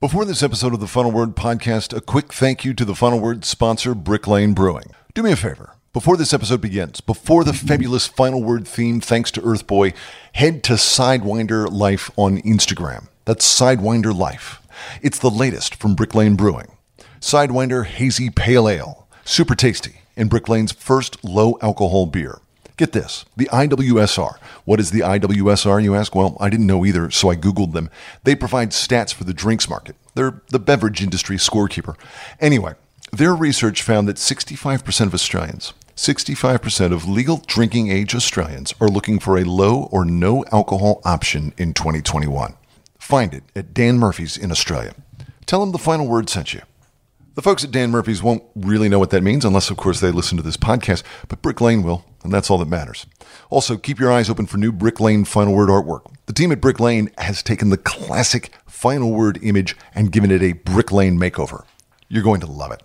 Before this episode of the Final Word podcast, a quick thank you to the Final Word sponsor, Brick Lane Brewing. Do me a favor. Before this episode begins, before the fabulous Final Word theme, thanks to Urthboy, head to Sidewinder Life on Instagram. That's Sidewinder Life. It's the latest from Brick Lane Brewing. Sidewinder Hazy Pale Ale, super tasty, and Brick Lane's first low alcohol beer. Get this the IWSR. What is the IWSR, you ask? Well, I didn't know either, so I Googled them. They provide stats for the drinks market, they're the beverage industry scorekeeper. Anyway, their research found that 65% of Australians, 65% of legal drinking age Australians are looking for a low or no alcohol option in 2021. Find it at Dan Murphy's in Australia. Tell them the final word sent you. The folks at Dan Murphy's won't really know what that means unless, of course, they listen to this podcast, but Brick Lane will, and that's all that matters. Also, keep your eyes open for new Brick Lane Final Word artwork. The team at Brick Lane has taken the classic Final Word image and given it a Brick Lane makeover. You're going to love it.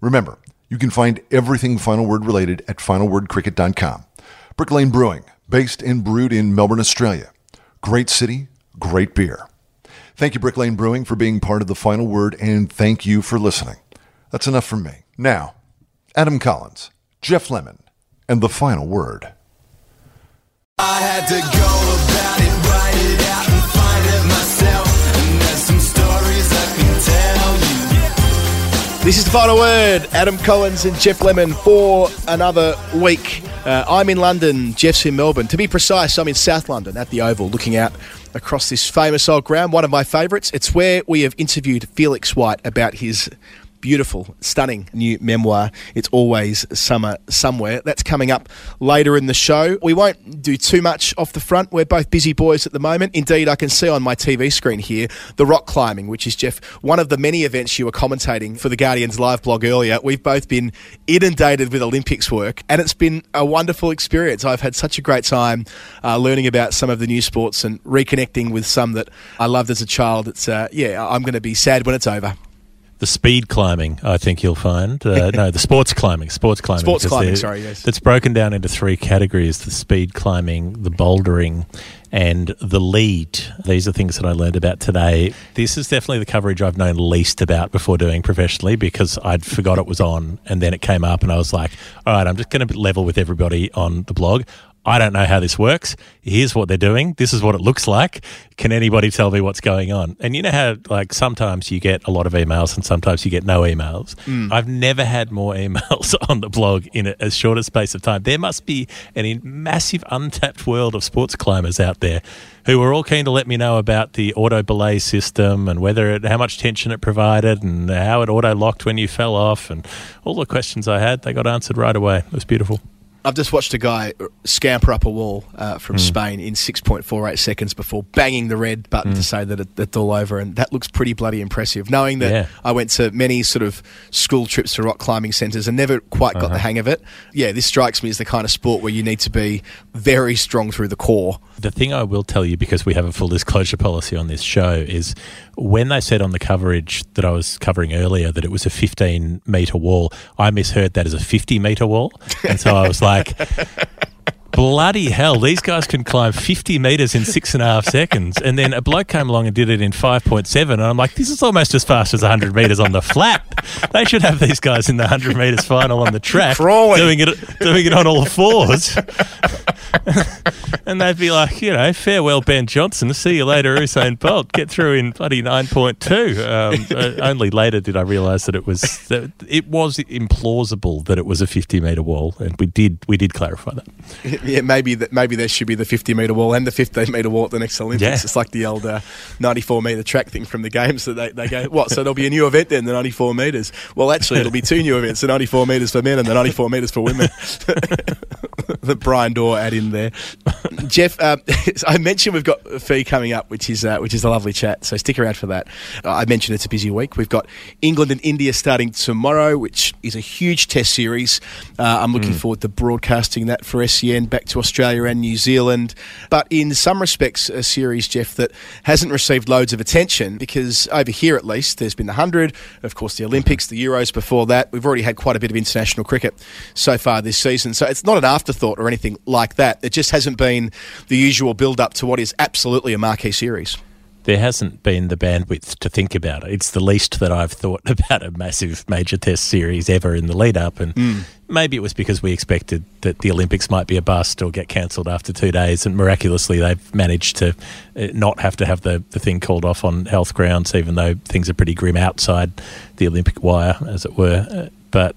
Remember, you can find everything Final Word related at finalwordcricket.com. Brick Lane Brewing, based and brewed in Melbourne, Australia. Great city, great beer. Thank you, Brick Lane Brewing, for being part of the final word, and thank you for listening. That's enough from me. Now, Adam Collins, Geoff Lemon, and the final word. I had to go about it, write it out, and find it myself. And there's some stories I can tell you. This is the final word. Adam Collins and Geoff Lemon for another week. Uh, I'm in London, Jeff's in Melbourne. To be precise, I'm in South London at the Oval, looking out across this famous old ground. One of my favourites. It's where we have interviewed Felix White about his beautiful, stunning new memoir. It's always summer somewhere. That's coming up later in the show. We won't do too much off the front. We're both busy boys at the moment. Indeed, I can see on my TV screen here the rock climbing, which is Jeff, one of the many events you were commentating for the Guardian's live blog earlier. We've both been inundated with Olympics work, and it's been a wonderful experience. I've had such a great time uh, learning about some of the new sports and reconnecting with some that I loved as a child. It's uh, yeah, I'm going to be sad when it's over. The speed climbing, I think you'll find. Uh, no, the sports climbing. Sports climbing. Sports climbing, sorry, yes. That's broken down into three categories the speed climbing, the bouldering, and the lead. These are things that I learned about today. This is definitely the coverage I've known least about before doing professionally because I'd forgot it was on and then it came up and I was like, all right, I'm just going to level with everybody on the blog. I don't know how this works. Here's what they're doing. This is what it looks like. Can anybody tell me what's going on? And you know how, like, sometimes you get a lot of emails and sometimes you get no emails. Mm. I've never had more emails on the blog in a, as short a space of time. There must be an in massive untapped world of sports climbers out there who are all keen to let me know about the auto belay system and whether it, how much tension it provided and how it auto locked when you fell off and all the questions I had. They got answered right away. It was beautiful. I've just watched a guy scamper up a wall uh, from Hmm. Spain in 6.48 seconds before banging the red button Hmm. to say that it, it's all over, and that looks pretty bloody impressive. Knowing that Yeah. I went to many sort of school trips to rock climbing centres and never quite got Uh-huh. the hang of it, yeah, this strikes me as the kind of sport where you need to be very strong through the core. The thing I will tell you, because we have a full disclosure policy on this show, is when they said on the coverage that I was covering earlier that it was a 15 metre wall, I misheard that as a 50 metre wall. And so I was like, bloody hell, these guys can climb 50 metres in six and a half seconds. And then a bloke came along and did it in 5.7. And I'm like, this is almost as fast as 100 metres on the flat. They should have these guys in the 100 metres final on the track Crawling. doing it, doing it on all fours. and they'd be like, you know, farewell, Ben Johnson. See you later, Usain Bolt. Get through in bloody 9.2. Um, uh, only later did I realise that it was that it was implausible that it was a 50 metre wall. And we did we did clarify that. Yeah, maybe that maybe there should be the 50 metre wall and the 15 metre wall at the next Olympics. Yeah. It's like the old uh, 94 metre track thing from the games that they, they go, what? So there'll be a new event then, the 94 metres. Well, actually, it'll be two new events: the 94 metres for men and the 94 metres for women. that Brian Dorr add in there. Jeff, um, I mentioned we've got a fee coming up, which is uh, which is a lovely chat. So stick around for that. Uh, I mentioned it's a busy week. We've got England and India starting tomorrow, which is a huge Test series. Uh, I'm looking forward to broadcasting that for SEN back to Australia and New Zealand. But in some respects, a series, Jeff, that hasn't received loads of attention because over here at least, there's been the hundred, of course, the Olympics, the Euros before that. We've already had quite a bit of international cricket so far this season. So it's not an afterthought or anything like that. It just hasn't been the usual build up to what is absolutely a marquee series. There hasn't been the bandwidth to think about it. It's the least that I've thought about a massive major test series ever in the lead up. And maybe it was because we expected that the Olympics might be a bust or get cancelled after two days. And miraculously, they've managed to uh, not have to have the, the thing called off on health grounds, even though things are pretty grim outside the Olympic wire, as it were. Uh, but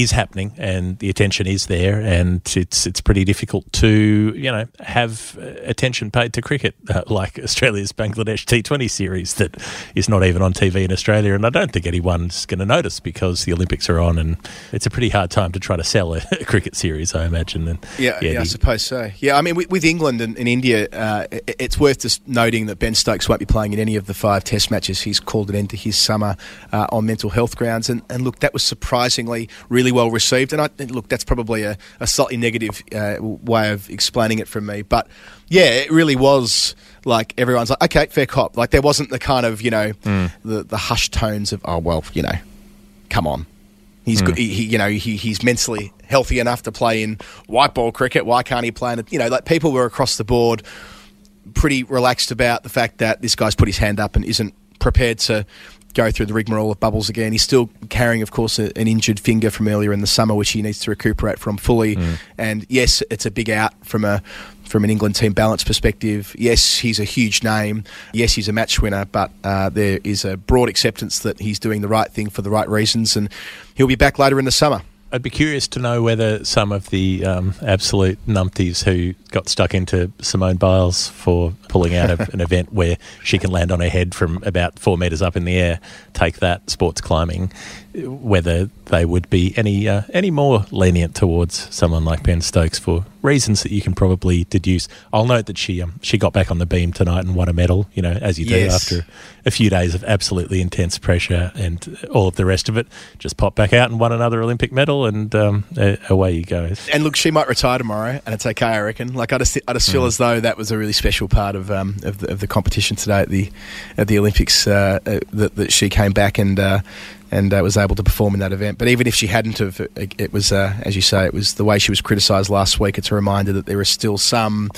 is happening and the attention is there and it's it's pretty difficult to you know have uh, attention paid to cricket uh, like Australia's Bangladesh T20 series that is not even on TV in Australia and I don't think anyone's going to notice because the Olympics are on and it's a pretty hard time to try to sell a, a cricket series I imagine and Yeah, yeah, I the- suppose so. Yeah, I mean, with, with England and, and India, uh, it, it's worth just noting that Ben Stokes won't be playing in any of the five Test matches. He's called an end to his summer uh, on mental health grounds, and, and look, that was surprisingly really well received. And I look, that's probably a, a slightly negative uh, way of explaining it from me, but yeah, it really was like everyone's like, okay, fair cop. Like there wasn't the kind of you know the the hushed tones of oh well, you know, come on. He's good. He, he, you know, he, he's mentally healthy enough to play in white ball cricket. Why can't he play in it? You know, like people were across the board pretty relaxed about the fact that this guy's put his hand up and isn't prepared to go through the rigmarole of bubbles again. He's still carrying, of course, a, an injured finger from earlier in the summer, which he needs to recuperate from fully. And yes, it's a big out from a from an England team balance perspective. Yes, he's a huge name. Yes, he's a match winner, but uh, there is a broad acceptance that he's doing the right thing for the right reasons, and he'll be back later in the summer. I'd be curious to know whether some of the um, absolute numpties who got stuck into Simone Biles for pulling out of an event where she can land on her head from about four metres up in the air, take that sports climbing, whether they would be any uh, any more lenient towards someone like Ben Stokes for reasons that you can probably deduce. I'll note that she um, she got back on the beam tonight and won a medal. You know, as you do after a few days of absolutely intense pressure and all of the rest of it. Just popped back out and won another Olympic medal, and um, away you go. And look, she might retire tomorrow, and it's okay, I reckon. Like I just, I just feel as though that was a really special part of um, of, the, of the competition today at the at the Olympics uh, uh, that, that she came back and uh, and uh, was able to perform in that event. But even if she hadn't have, it, it was uh, as you say, it was the way she was criticised last week. It's a reminder that there are still some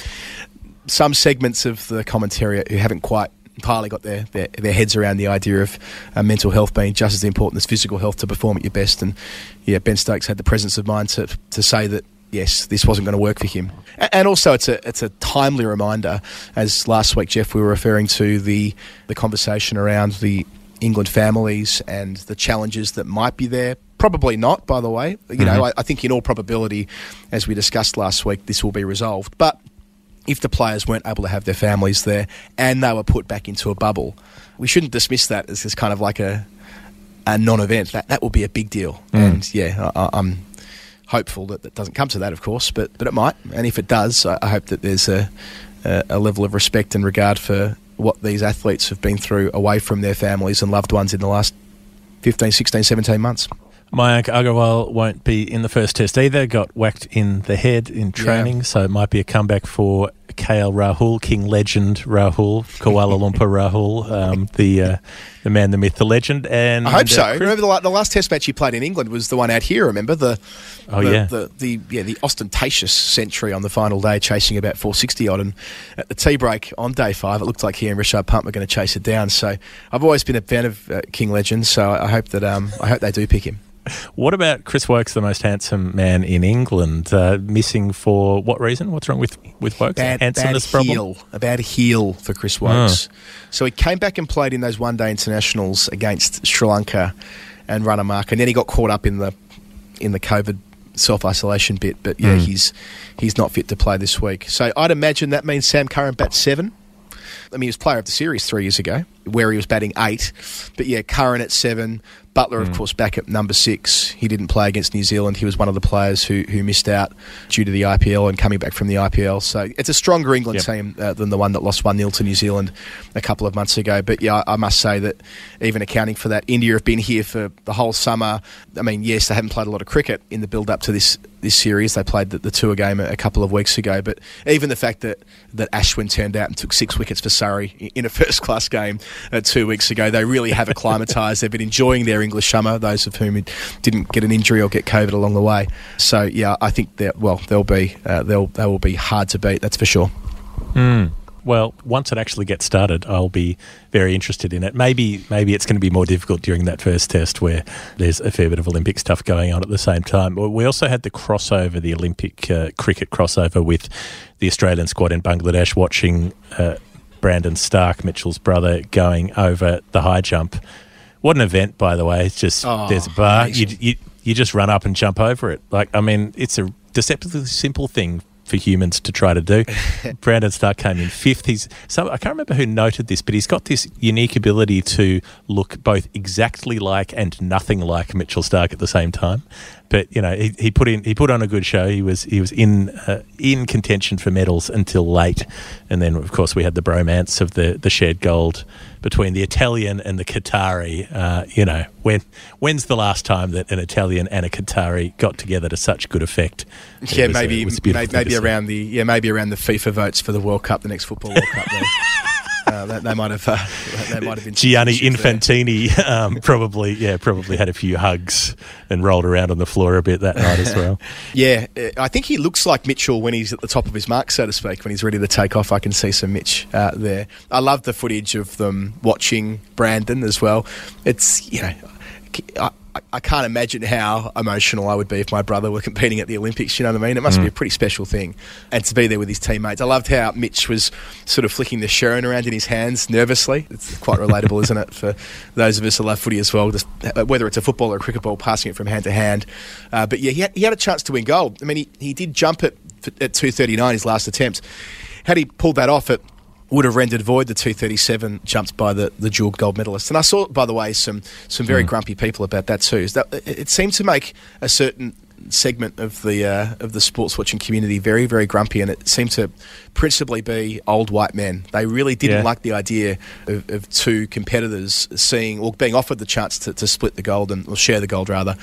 some segments of the commentary who haven't quite entirely got their, their, their heads around the idea of uh, mental health being just as important as physical health to perform at your best. And yeah, Ben Stokes had the presence of mind to, to say that yes, this wasn't going to work for him. And also, it's a it's a timely reminder. As last week, Jeff, we were referring to the the conversation around the England families and the challenges that might be there. Probably not, by the way. You know, mm-hmm. I, I think in all probability, as we discussed last week, this will be resolved. But if the players weren't able to have their families there and they were put back into a bubble, we shouldn't dismiss that as just kind of like a a non-event. That that will be a big deal. Mm. And yeah, I, I'm hopeful that that doesn't come to that, of course, but but it might. And if it does, I, I hope that there's a, a a level of respect and regard for what these athletes have been through away from their families and loved ones in the last 15, 16, 17 months. Mayank Agarwal won't be in the first test either. Got whacked in the head in training, so it might be a comeback for KL Rahul, King legend Rahul, Kuala Lumpur Rahul, um, the uh, the man, the myth, the legend. And I hope so. uh, remember the, the last Test match he played in England was the one out here. Remember the Oh, the, yeah. the, the yeah the ostentatious century on the final day, chasing about 460 odd, and at the tea break on day five, it looked like he and Rishabh Pant were going to chase it down. So I've always been a fan of uh, King Legend. So I hope that um, I hope they do pick him. What about Chris Woakes, the most handsome man in England, uh, missing for what reason? What's wrong with with Woakes? Bad, bad Handsomeness problem. a bad heel for Chris Woakes. So he came back and played in those one day internationals against Sri Lanka and Runamark, and then he got caught up in the in the COVID self isolation bit. But yeah, he's he's not fit to play this week. So I'd imagine that means Sam Curran bats seven. I mean, he was player of the series three years ago, where he was batting eight. But yeah, Curran at seven, Buttler, of course, back at number six. He didn't play against New Zealand. He was one of the players who, who missed out due to the IPL and coming back from the IPL. So it's a stronger England Yep. team uh, than the one that lost 1 0 to New Zealand a couple of months ago. But yeah, I I must say that even accounting for that, India have been here for the whole summer. I mean, yes, they haven't played a lot of cricket in the build up to this this series. They played the, the tour game a, a couple of weeks ago. But even the fact that, that Ashwin turned out and took six wickets for Surrey in a first class game uh, two weeks ago, they really have acclimatised. They've been enjoying their English summer, those of whom didn't get an injury or get COVID along the way. So yeah, I think that well, they'll be uh, they'll they will be hard to beat. That's for sure. Well, once it actually gets started, I'll be very interested in it. Maybe, maybe it's going to be more difficult during that first test where there's a fair bit of Olympic stuff going on at the same time. We also had the crossover, the Olympic uh, cricket crossover with the Australian squad in Bangladesh, watching uh, Brandon Starc, Mitchell's brother, going over the high jump. What an event, by the way! It's just Oh, there's a bar, you, you you just run up and jump over it. Like, I mean, it's a deceptively simple thing for humans to try to do. Brandon Starc came in fifth. He's so I can't remember who noted this, but he's got this unique ability to look both exactly like and nothing like Mitchell Starc at the same time. But you know, he, he put in he put on a good show. He was he was in uh, in contention for medals until late, and then of course we had the bromance of the the shared gold between the Italian and the Qatari. Uh, you know, when when's the last time that an Italian and a Qatari got together to such good effect? Yeah, was, maybe it was a beautiful maybe, maybe around the yeah maybe around the FIFA votes for the World Cup, the next football World Cup. Uh, that, they might have uh, they might have been Gianni. Infantino um, probably, yeah, probably had a few hugs and rolled around on the floor a bit that night as well. Yeah, uh, I think he looks like Mitchell when he's at the top of his mark, so to speak. When he's ready to take off, I can see some Mitch uh, there. I love the footage of them watching Brandon as well. It's you know, I, I- I can't imagine how emotional I would be if my brother were competing at the Olympics. You know what I mean? It must be a pretty special thing, and to be there with his teammates. I loved how Mitch was sort of flicking the Sherrin around in his hands nervously. It's quite relatable, isn't it, for those of us who love footy as well? Just uh, whether it's a football or a cricket ball, passing it from hand to hand. Uh, but yeah, he had, he had a chance to win gold. I mean, he, he did jump it at two thirty nine his last attempt. Had he pulled that off, it would have rendered void the 237 jumped by the, the dual gold medalist. And I saw, by the way, some some very hmm. grumpy people about that too. Is that it seemed to make a certain segment of the uh, of the sports watching community very very grumpy, and it seemed to principally be old white men. They really didn't Yeah. like the idea of, of two competitors seeing or being offered the chance to, to split the gold and or share the gold rather,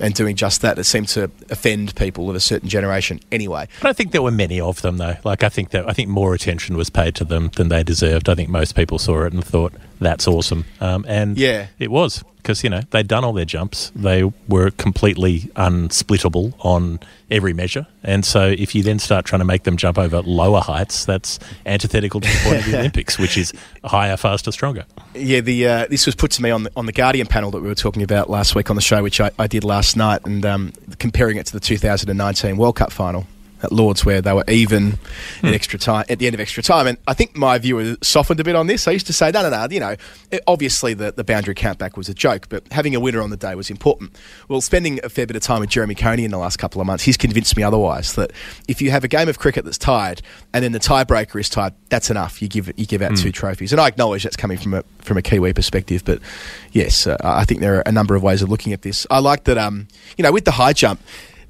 and doing just that. It seemed to offend people of a certain generation. Anyway, I don't think there were many of them though. Like I think that I think more attention was paid to them than they deserved. I think most people saw it and thought that's awesome. Um, and Yeah. it was because you know they'd done all their jumps. They were completely unsplittable on every measure. And so if you then start trying to make them jump over lower heights, that's antithetical to the point of the Olympics, which is higher, faster, stronger. Yeah, the uh, this was put to me on the, on the Guardian panel that we were talking about last week on the show, which I, I did last night, and um, comparing it to the 2019 World Cup final at Lords, where they were even in extra time at the end of extra time. And I think my view has softened a bit on this. I used to say, no, no, no, you know, it- obviously the, the boundary countback was a joke, but having a winner on the day was important. Well, spending a fair bit of time with Jeremy Coney in the last couple of months, he's convinced me otherwise. That if you have a game of cricket that's tied and then the tiebreaker is tied, that's enough. You give you give out two trophies, and I acknowledge that's coming from a from a Kiwi perspective. But yes, uh, I think there are a number of ways of looking at this. I like that. Um, you know, with the high jump.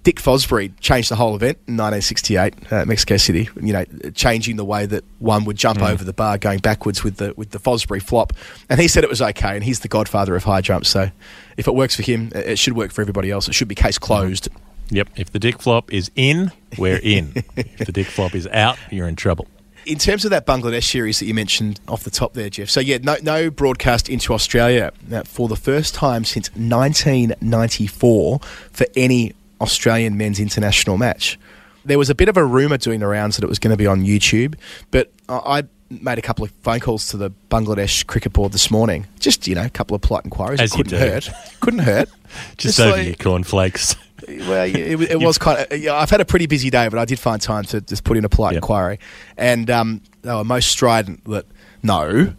Dick Fosbury changed the whole event in 1968 uh, at Mexico City. You know, changing the way that one would jump over the bar, going backwards with the with the Fosbury flop, and he said it was okay. And he's the godfather of high jumps, so if it works for him, it should work for everybody else. It should be case closed. Yep. If the dick flop is in, we're in. if the dick flop is out, you're in trouble. In terms of that Bangladesh series that you mentioned off the top there, Jeff. So yeah, no, no broadcast into Australia uh, for the first time since 1994 for any Australian men's international match. There was a bit of a rumor doing the rounds that it was going to be on YouTube, but I made a couple of phone calls to the Bangladesh cricket board this morning. Just you know, a couple of polite inquiries. As couldn't hurt. Couldn't hurt. Just, Just over like- your cornflakes. Well, it, it was kind of. Yeah, I've had a pretty busy day, but I did find time to just put in a polite Yep. inquiry, and um, they were most strident that no,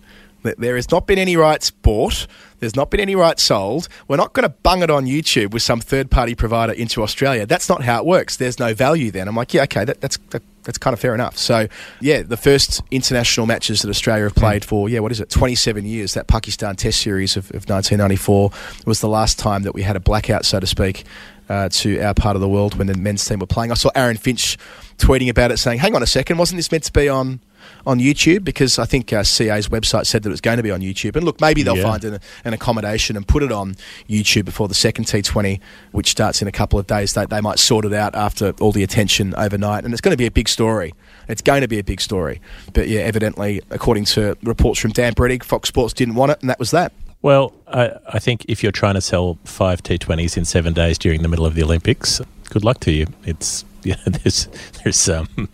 there has not been any rights bought. There's not been any rights sold. We're not going to bung it on YouTube with some third party provider into Australia. That's not how it works. There's no value then. I'm like, yeah, okay, that, that's that, That's kind of fair enough. So, yeah, the first international matches that Australia have played Hmm. for, yeah, what is it, 27 years. That Pakistan Test series of, of 1994 was the last time that we had a blackout, so to speak, uh, to our part of the world when the men's team were playing. I saw Aaron Finch tweeting about it saying, hang on a second, wasn't this meant to be on. On YouTube, because I think uh, CA's website said that it was going to be on YouTube. And look, maybe they'll Yeah. find an, an accommodation and put it on YouTube before the second T20, which starts in a couple of days. They, they might sort it out after all the attention overnight. And it's going to be a big story. It's going to be a big story. But yeah, evidently, according to reports from Dan Brettig, Fox Sports didn't want it, and that was that. Well, I, I think if you're trying to sell five T20s in seven days during the middle of the Olympics, good luck to you. It's yeah, there's there's um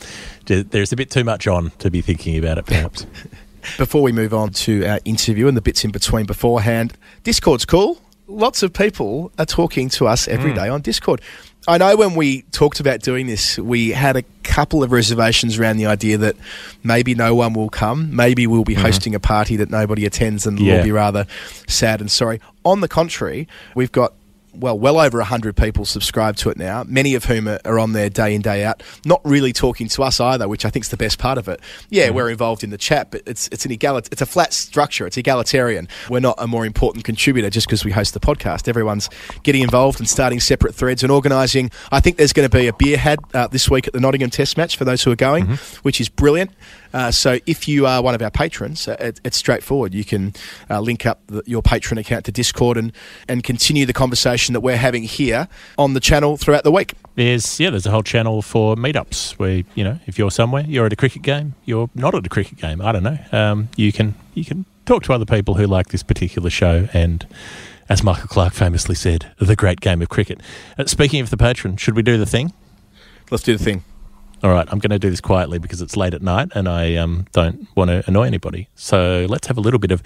there's a bit too much on to be thinking about it, perhaps. Before we move on to our interview and the bits in between beforehand, Discord's cool. Lots of people are talking to us every day on Discord. I know when we talked about doing this, we had a couple of reservations around the idea that maybe no one will come. Maybe we'll be hosting a party that nobody attends and Yeah. we'll be rather sad and sorry. On the contrary, we've got well, well over 100 people subscribe to it now, many of whom are, are on there day in, day out, not really talking to us either, which I think is the best part of it. Yeah, we're involved in the chat, but it's, it's an egalit- it's a flat structure, it's egalitarian. We're not a more important contributor just because we host the podcast. Everyone's getting involved and starting separate threads and organising. I think there's going to be a beer had uh, this week at the Nottingham Test match for those who are going, which is brilliant. Uh, so if you are one of our patrons, uh, it, it's straightforward. You can uh, link up the, your patron account to Discord and, and continue the conversation that we're having here on the channel throughout the week. There's yeah, there's a whole channel for meetups where you know if you're somewhere, you're at a cricket game, you're not at a cricket game. I don't know. Um, you can you can talk to other people who like this particular show and. As Michael Clarke famously said, the great game of cricket. Uh, speaking of the patron, should we do the thing? Let's do the thing. All right, I'm going to do this quietly because it's late at night and I um, don't want to annoy anybody. So let's have a little bit of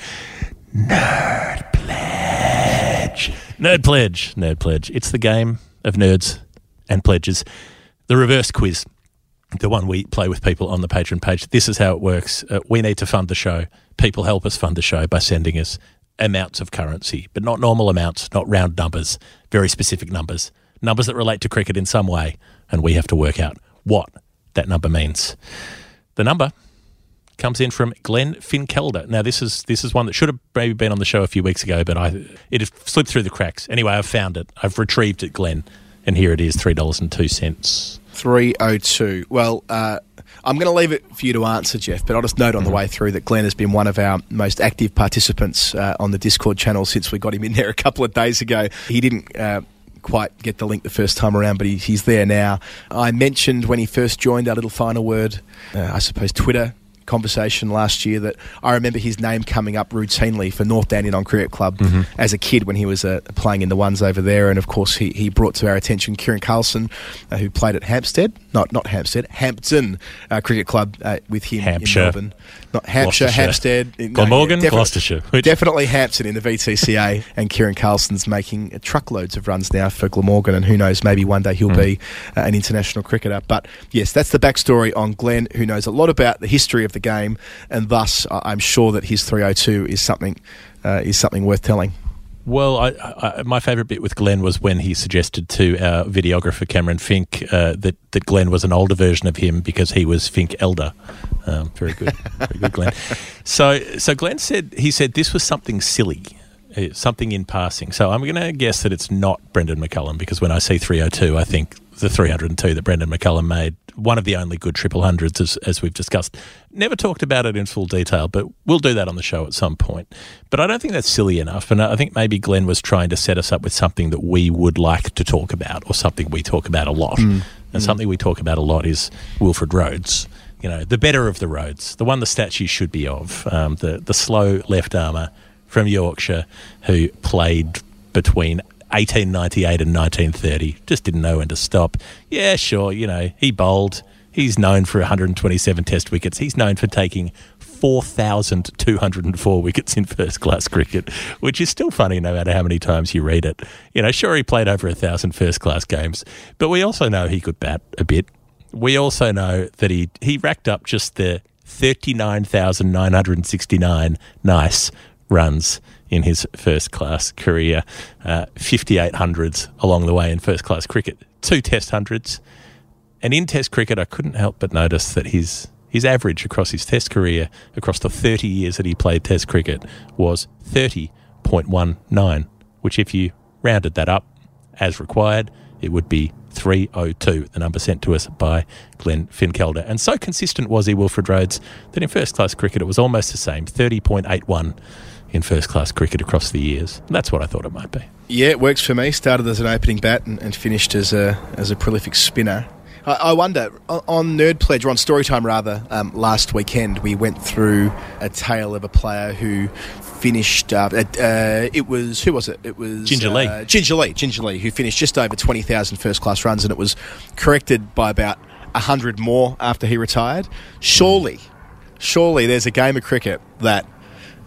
nerd pledge. Nerd pledge. Nerd pledge. It's the game of nerds and pledges. The reverse quiz, the one we play with people on the Patreon page. This is how it works. Uh, we need to fund the show. People help us fund the show by sending us amounts of currency, but not normal amounts, not round numbers, very specific numbers, numbers that relate to cricket in some way, and we have to work out what that number means. The number comes in from Glenn Finkelder. Now this is this is one that should have maybe been on the show a few weeks ago, but I it has slipped through the cracks. Anyway, I've found it. I've retrieved it, Glenn, and here it is, three dollars and two cents. 302. Well, uh, I'm going to leave it for you to answer, Jeff, but I'll just note on the way through that Glenn has been one of our most active participants uh, on the Discord channel since we got him in there a couple of days ago. He didn't. Uh, Quite get the link the first time around, but he, he's there now. I mentioned when he first joined our little final word, uh, I suppose Twitter conversation last year that I remember his name coming up routinely for North Dandenong Cricket Club as a kid when he was uh, playing in the ones over there, and of course he, he brought to our attention Kiran Carlson, uh, who played at Hampstead, not not Hampstead, Hampton uh, Cricket Club uh, with him Hampshire. in Melbourne, not Hampshire. Hampstead, no, Glamorgan, Gloucestershire. Which- Definitely Hampton in the VTCA, and Kiran Carlson's making truckloads of runs now for Glamorgan, and who knows, maybe one day he'll be uh, an international cricketer. But yes, that's the backstory on Glenn, who knows a lot about the history of the game, and thus I'm sure that his 302 is something uh, is something worth telling. Well, I, I, my favourite bit with Glenn was when he suggested to our videographer Cameron Fink uh, that that Glenn was an older version of him because he was Fink elder. Um, very good, very good, Glenn. So, so Glenn said he said this was something silly, uh, something in passing. So I'm going to guess that it's not Brendan McCullum because when I see 302, I think the 302 that Brendan McCullum made, one of the only good triple hundreds, as, as we've discussed. Never talked about it in full detail, but we'll do that on the show at some point. But I don't think that's silly enough. And I think maybe Glenn was trying to set us up with something that we would like to talk about or something we talk about a lot. And something we talk about a lot is Wilfred Rhodes. You know, the better of the Rhodes, the one the statue should be of, um, the, the slow left armour from Yorkshire who played between 1898 and 1930. Just didn't know when to stop. Yeah, sure, you know, he bowled. He's known for 127 test wickets. He's known for taking 4,204 wickets in first class cricket, which is still funny no matter how many times you read it. You know, sure, he played over a thousand first class games, but we also know he could bat a bit. We also know that he, he racked up just the 39,969 nice runs in his first class career, uh, 58 hundreds along the way in first class cricket, two test hundreds, And in Test cricket, I couldn't help but notice that his his average across his Test career, across the 30 years that he played Test cricket, was 30.19, which, if you rounded that up as required, it would be 302, the number sent to us by Glenn Finkelder. And so consistent was he, Wilfred Rhodes, that in first class cricket it was almost the same 30.81 in first class cricket across the years. That's what I thought it might be. Yeah, it works for me. Started as an opening bat and, and finished as a as a prolific spinner. I, I wonder on- Nerd Pledge or on Storytime rather um, last weekend we went through a tale of a player who finished up. At, uh, it was who was it? It was Ginger Lee. Uh, Ginger Lee. Ginger Lee, who finished just over 20,000 first class runs, and it was corrected by about hundred more after he retired. Surely, surely there's a game of cricket that.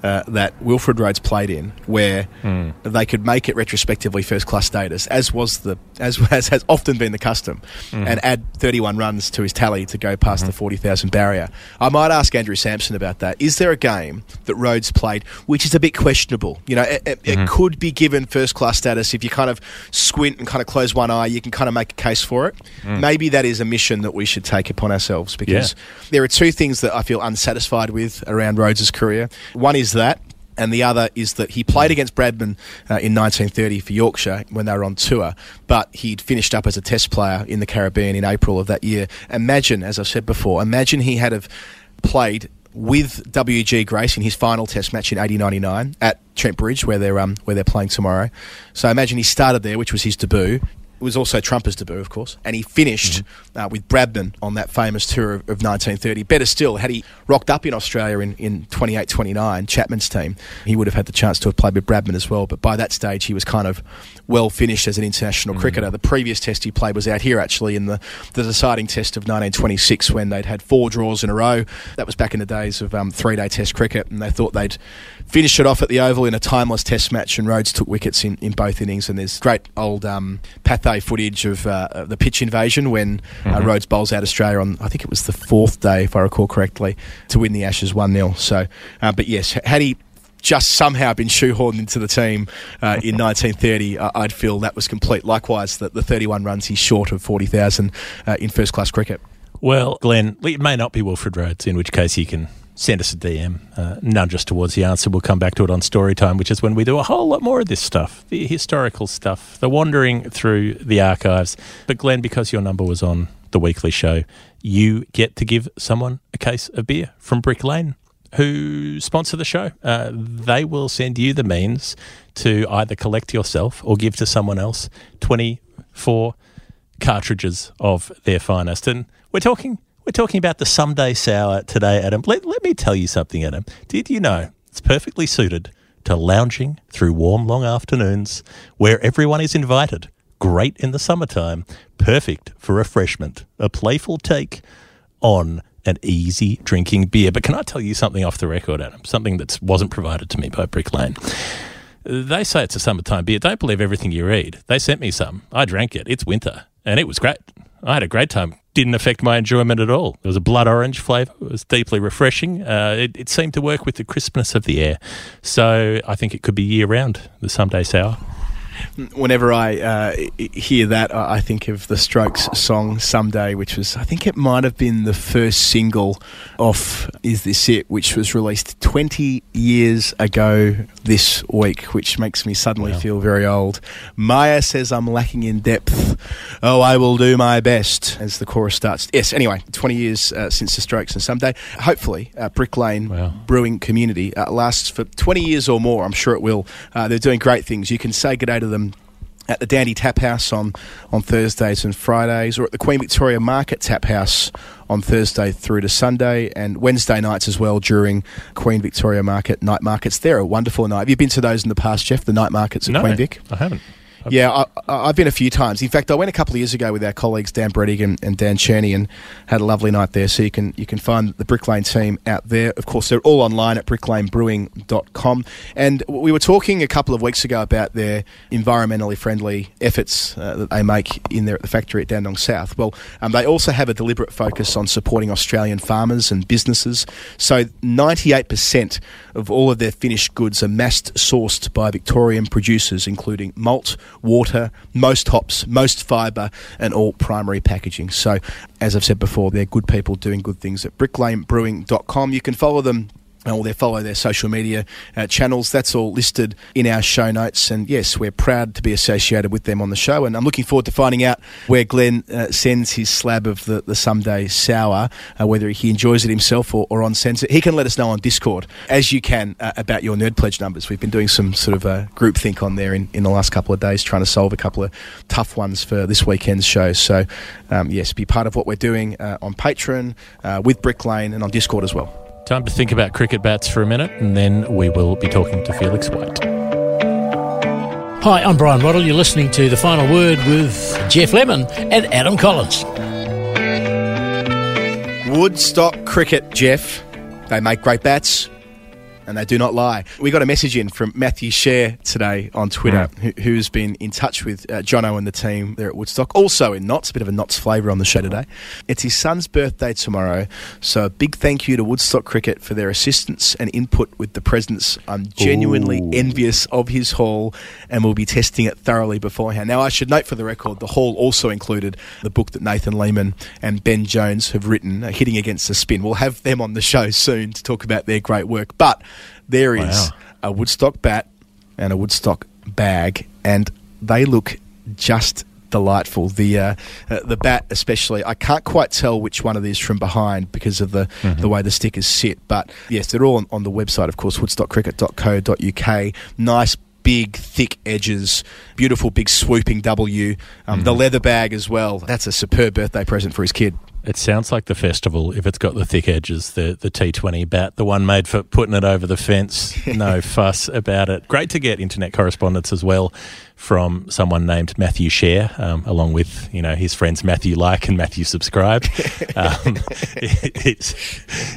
Uh, that Wilfred Rhodes played in, where hmm. they could make it retrospectively first class status, as was the as, as has often been the custom, hmm. and add 31 runs to his tally to go past the hmm. 40,000 barrier. I might ask Andrew Samson about that. Is there a game that Rhodes played which is a bit questionable? You know, it, it, it could be given first class status if you kind of squint and kind of close one eye. You can kind of make a case for it. Maybe that is a mission that we should take upon ourselves because there are two things that I feel unsatisfied with around Rhodes' career. One is that. And the other is that he played against Bradman uh, in 1930 for Yorkshire when they were on tour, but he'd finished up as a test player in the Caribbean in April of that year. Imagine, as I've said before, imagine he had have played with WG Grace in his final test match in 80-99 at Trent Bridge where they're, um, where they're playing tomorrow. So imagine he started there, which was his debut. It was also Trumper's debut, of course, and he finished uh, with Bradman on that famous tour of, of 1930. Better still, had he rocked up in Australia in, in 28 29, Chapman's team, he would have had the chance to have played with Bradman as well. But by that stage, he was kind of well finished as an international cricketer. The previous test he played was out here, actually, in the, the deciding test of 1926 when they'd had four draws in a row. That was back in the days of um, three day test cricket, and they thought they'd finish it off at the Oval in a timeless test match, and Rhodes took wickets in, in both innings. And there's great old um, Pathé footage of uh, of the pitch invasion when uh, Rhodes bowls out Australia on, I think it was the fourth day, if I recall correctly, to win the Ashes 1 0. So, uh, but yes, had he just somehow been shoehorned into the team uh, in 1930, I- I'd feel that was complete. Likewise, that the 31 runs he's short of 40,000 uh, in first class cricket. Well, Glenn, it may not be Wilfred Rhodes, in which case you can send us a DM, uh, nudge us towards the answer. We'll come back to it on story time, which is when we do a whole lot more of this stuff, the historical stuff, the wandering through the archives. But Glenn, because your number was on the weekly show, you get to give someone a case of beer from Brick Lane. Who sponsor the show? Uh, they will send you the means to either collect yourself or give to someone else 24 cartridges of their finest. And we're talking we're talking about the someday sour today, Adam. Let, let me tell you something, Adam. Did you know it's perfectly suited to lounging through warm long afternoons where everyone is invited? Great in the summertime, perfect for refreshment, a playful take on an easy drinking beer. But can I tell you something off the record, Adam? Something that wasn't provided to me by Brick Lane. They say it's a summertime beer. Don't believe everything you read. They sent me some. I drank it. It's winter, and it was great. I had a great time. Didn't affect my enjoyment at all. It was a blood orange flavour. It was deeply refreshing. Uh, it, it seemed to work with the crispness of the air. So I think it could be year round, the someday sour. Whenever I uh, hear that, I think of the Strokes song "Someday," which was, I think, it might have been the first single off "Is This It," which was released 20 years ago this week, which makes me suddenly Wow. feel very old. Maya says I'm lacking in depth. Oh, I will do my best as the chorus starts. Yes. Anyway, 20 years uh, since the Strokes, and someday, hopefully, uh, Brick Lane Wow. brewing community uh, lasts for 20 years or more. I'm sure it will. Uh, they're doing great things. You can say good day to them at the Dandy Tap House on, on Thursdays and Fridays, or at the Queen Victoria Market Tap House on Thursday through to Sunday, and Wednesday nights as well during Queen Victoria Market night markets. They're a wonderful night. Have you been to those in the past, Jeff? The night markets at no, Queen Vic? I haven't. Yeah, I, I've been a few times. In fact, I went a couple of years ago with our colleagues Dan Brettig and, and Dan Cherny and had a lovely night there. So you can you can find the Brick Lane team out there. Of course, they're all online at bricklanebrewing.com. And we were talking a couple of weeks ago about their environmentally friendly efforts uh, that they make in there at the factory at Dandenong South. Well, um, they also have a deliberate focus on supporting Australian farmers and businesses. So 98% of all of their finished goods are mass sourced by Victorian producers, including malt, water, most hops, most fibre, and all primary packaging. So, as I've said before, they're good people doing good things at bricklanebrewing.com. You can follow them or they follow their social media uh, channels. That's all listed in our show notes. And yes, we're proud to be associated with them on the show. And I'm looking forward to finding out where Glenn uh, sends his slab of the, the someday sour, uh, whether he enjoys it himself or, or on sends. He can let us know on Discord, as you can, uh, about your Nerd Pledge numbers. We've been doing some sort of a group think on there in, in the last couple of days, trying to solve a couple of tough ones for this weekend's show. So, um, yes, be part of what we're doing uh, on Patreon, uh, with Brick Lane, and on Discord as well. Time to think about cricket bats for a minute, and then we will be talking to Felix White. Hi, I'm Bryan Waddle. You're listening to The Final Word with Geoff Lemon and Adam Collins. Woodstock Cricket, Jeff. They make great bats and they do not lie. We got a message in from Matthew Share today on Twitter, who, who's been in touch with uh, Jono and the team there at Woodstock, also in Notts, a bit of a Notts flavour on the show today. It's his son's birthday tomorrow, so a big thank you to Woodstock Cricket for their assistance and input with the presents. I'm genuinely Ooh. envious of his haul and will be testing it thoroughly beforehand. Now, I should note for the record, the haul also included the book that Nathan Leamon and Ben Jones have written, uh, Hitting Against the Spin. We'll have them on the show soon to talk about their great work. But there is Wow. a Woodstock bat and a Woodstock bag, and they look just delightful. The uh, uh, the bat, especially, I can't quite tell which one it is from behind because of the the way the stickers sit. But yes, they're all on, on the website, of course, woodstockcricket.co.uk. Nice. Big, thick edges, beautiful, big, swooping W. Um, The leather bag as well. That's a superb birthday present for his kid. It sounds like the festival if it's got the thick edges, the, the T20 bat, the one made for putting it over the fence. No fuss about it. Great to get internet correspondence as well from someone named Matthew Share, um, along with you know his friends Matthew Like and Matthew Subscribe. um, it- it's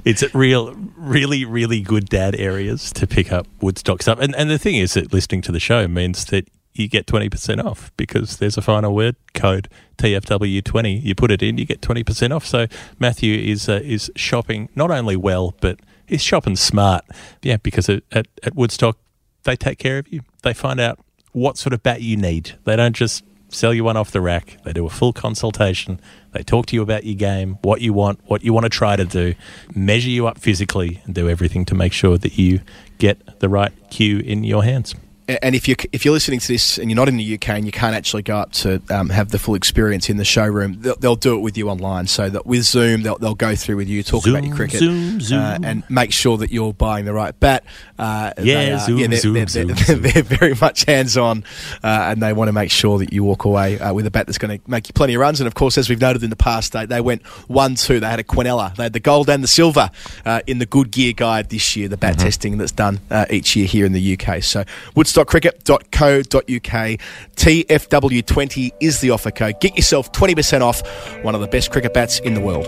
it's at real, really, really good dad areas to pick up Woodstock stuff. And and the thing is that listening to the show means that you get 20% off because there's a final word code TFW20 you put it in you get 20% off. So Matthew is uh, is shopping not only well but he's shopping smart. Yeah because at, at, at Woodstock they take care of you. They find out what sort of bat you need. They don't just sell you one off the rack. They do a full consultation. They talk to you about your game what you want what you want to try to do measure you up physically and do everything to make sure that you get the right cue in your hands And if you if you're listening to this and you're not in the UK and you can't actually go up to um, have the full experience in the showroom, they'll, they'll do it with you online. So that with Zoom, they'll, they'll go through with you, talk about your cricket, Zoom, Uh, Zoom. and make sure that you're buying the right bat. Uh, Yeah, they are- Zoom, they're, Zoom, they're, Zoom, they're, Zoom. they're very much hands on, uh, and they want to make sure that you walk away uh, with a bat that's going to make you plenty of runs. And of course, as we've noted in the past, they, they went one two. They had a Quinella. They had the gold and the silver uh, in the Good Gear Guide this year. The bat Mm-hmm. testing that's done uh, each year here in the UK. So woodstockcricket.co.uk TFW20 is the offer code. Get yourself 20% off one of the best cricket bats in the world.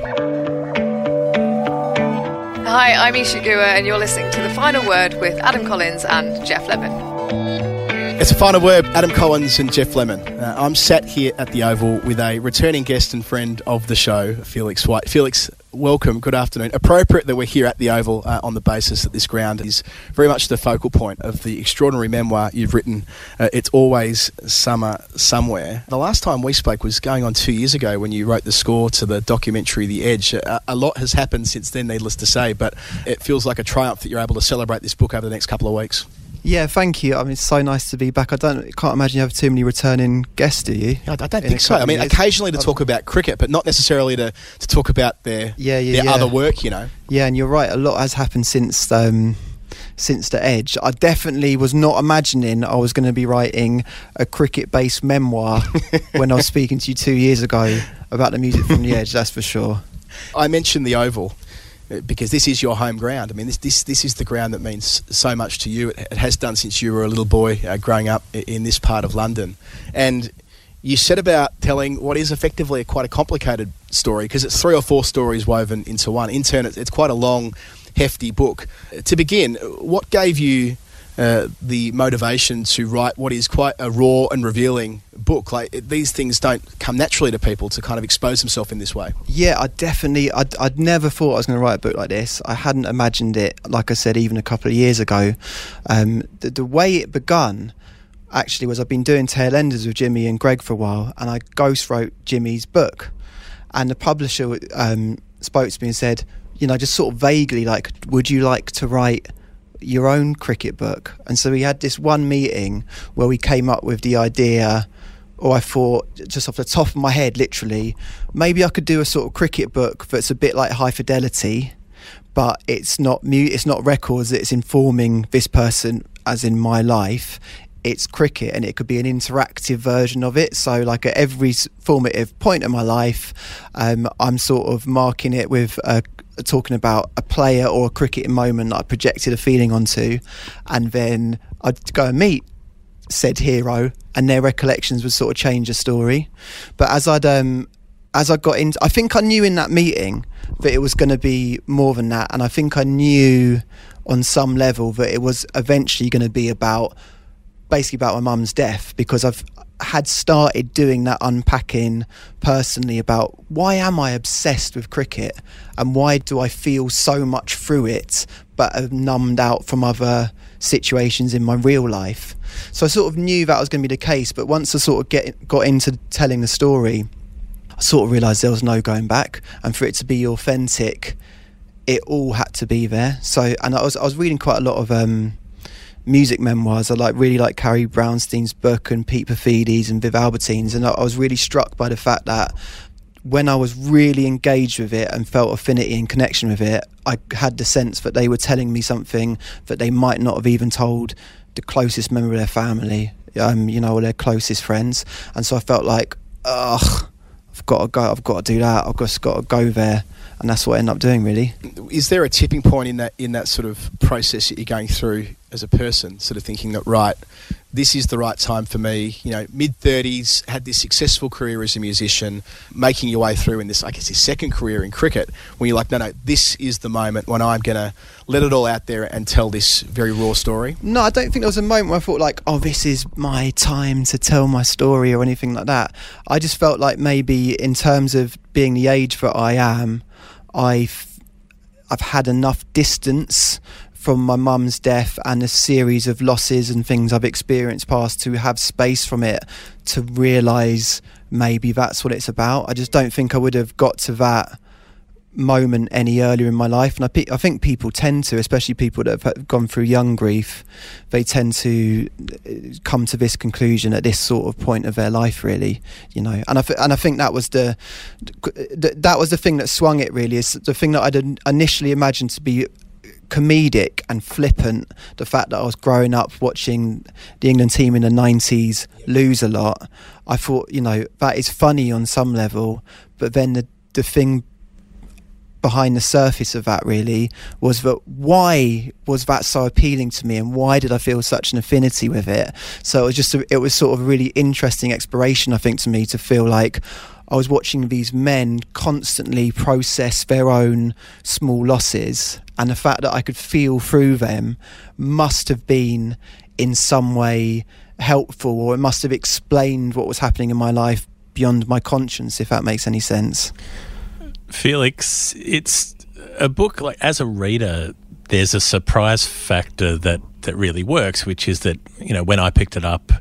Hi, I'm Isa Guha, and you're listening to The Final Word with Adam Collins and Geoff Lemon. It's a final word, Adam Collins and Geoff Lemon. Uh, I'm sat here at the Oval with a returning guest and friend of the show, Felix White. Felix, welcome. Good afternoon. Appropriate that we're here at the Oval uh, on the basis that this ground is very much the focal point of the extraordinary memoir you've written. Uh, it's always summer somewhere. The last time we spoke was going on two years ago when you wrote the score to the documentary The Edge. A, a lot has happened since then, needless to say, but it feels like a triumph that you're able to celebrate this book over the next couple of weeks. Yeah, thank you. I mean, it's so nice to be back. I don't, can't imagine you have too many returning guests, do you? I I don't In think so. I mean, years? occasionally to talk about cricket, but not necessarily to, to talk about their Yeah, yeah, their yeah. other work. You know, Yeah, and you're right. A lot has happened since um, since the Edge. I definitely was not imagining I was going to be writing a cricket-based memoir when I was speaking to you two years ago about the music from the Edge. That's for sure. I mentioned the Oval because this is your home ground. I mean, this this this is the ground that means so much to you. It, it has done since you were a little boy uh, growing up in this part of London, and. You set about telling what is effectively a quite a complicated story because it's three or four stories woven into one. In turn, it's, it's quite a long, hefty book. Uh, To begin, what gave you uh, the motivation to write what is quite a raw and revealing book? Like it, these things don't come naturally to people to kind of expose themselves in this way. Yeah, I definitely. I'd, I'd never thought I was going to write a book like this. I hadn't imagined it. Like I said, even a couple of years ago, um, the, the way it begun. actually was I've been doing tail enders with Jimmy and Greg for a while, and I ghost wrote Jimmy's book, and the publisher um, spoke to me and said, you know, just sort of vaguely like, would you like to write your own cricket book? And so we had this one meeting where we came up with the idea. Or I thought, just off the top of my head, literally, maybe I could do a sort of cricket book that's a bit like High Fidelity, but it's not mu- it's not records. It's informing this person, as in my life. It's cricket, and it could be an interactive version of it. So, like at every formative point in my life, um, I'm sort of marking it with talking about a player or a cricketing moment that I projected a feeling onto, and then I'd go and meet said hero, and their recollections would sort of change the story. But as I'd um, as I got in, I think I knew in that meeting that it was going to be more than that, and I think I knew on some level that it was eventually going to be about basically about my mum's death because I've had started doing that unpacking personally about why am I obsessed with cricket and why do I feel so much through it but have numbed out from other situations in my real life. So I sort of knew that was going to be the case, but once I sort of get got into telling the story, I sort of realised there was no going back, and for it to be authentic, it all had to be there. So, and I was I was reading quite a lot of um, music memoirs. I like really like Carrie Brownstein's book and Pete Paphides and Viv Albertine's, and I, I was really struck by the fact that when I was really engaged with it and felt affinity and connection with it, I had the sense that they were telling me something that they might not have even told the closest member of their family, um, you know, or their closest friends. And so I felt like, ugh, I've got to go. I've got to do that. I've just got to go there, and that's what I ended up doing. Really, Is there a tipping point in that in that sort of process that you're going through as a person, sort of thinking that right, this is the right time for me? You know, mid thirties, had this successful career as a musician, making your way through in this, I guess, his second career in cricket. When you're like, no, no, this is the moment when I'm going to let it all out there and tell this very raw story. No, I don't think there was a moment where I thought like, oh, this is my time to tell my story or anything like that. I just felt like maybe in terms of being the age that I am, I've I've had enough distance from my mum's death and a series of losses and things I've experienced past to have space from it to realise maybe that's what it's about. I just don't think I would have got to that moment any earlier in my life and I, pe- I think people tend to especially people that have gone through young grief they tend to uh, come to this conclusion at this sort of point of their life really you know and I, th- and I think that was the th- that was the thing that swung it really is the thing that I'd initially imagined to be comedic and flippant the fact that I was growing up watching the England team in the 90s lose a lot I thought you know that is funny on some level but then the the thing behind the surface of that really was that why was that so appealing to me and why did I feel such an affinity with it? So it was just a, it was sort of a really interesting exploration I think to me to feel like I was watching these men constantly process their own small losses and the fact that I could feel through them must have been in some way helpful or it must have explained what was happening in my life beyond my conscience if that makes any sense Felix, it's a book like as a reader, there's a surprise factor that that really works, which is that you know when I picked it up.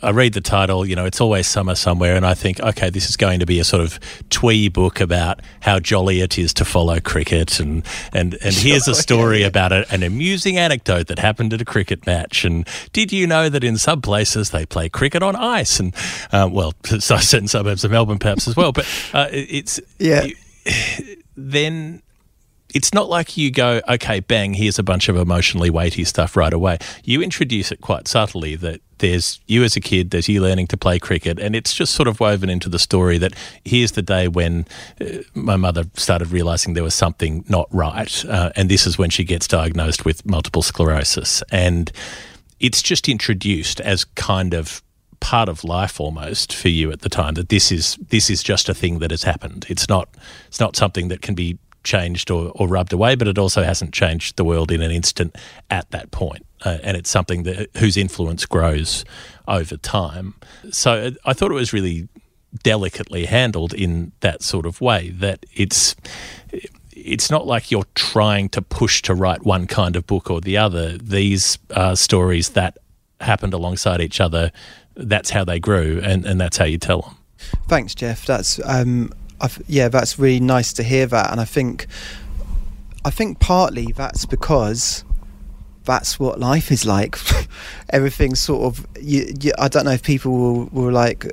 I read the title, you know, it's always summer somewhere, and I think, okay, this is going to be a sort of twee book about how jolly it is to follow cricket, and and and here's a story about a, an amusing anecdote that happened at a cricket match. And did you know that in some places they play cricket on ice, and uh, well, certain suburbs of Melbourne perhaps as well, but uh, it's Yeah. you- then it's not like you go, okay, bang, here's a bunch of emotionally weighty stuff right away. You introduce it quite subtly that there's you as a kid, there's you learning to play cricket, and it's just sort of woven into the story that here's the day when uh, my mother started realizing there was something not right, uh, and this is when she gets diagnosed with multiple sclerosis. And it's just introduced as kind of part of life almost for you at the time that this is this is just a thing that has happened it's not it's not something that can be changed or, or rubbed away but it also hasn't changed the world in an instant at that point uh, and it's something that whose influence grows over time so uh, i thought it was really delicately handled in that sort of way that it's it's not like you're trying to push to write one kind of book or the other. These are stories that happened alongside each other, that's how they grew, and, and that's how you tell them. Thanks, Geoff. That's um, I've, yeah, that's really nice to hear that, and I think, I think partly that's because that's what life is like. Everything's sort of. You, you, I don't know if people will, will like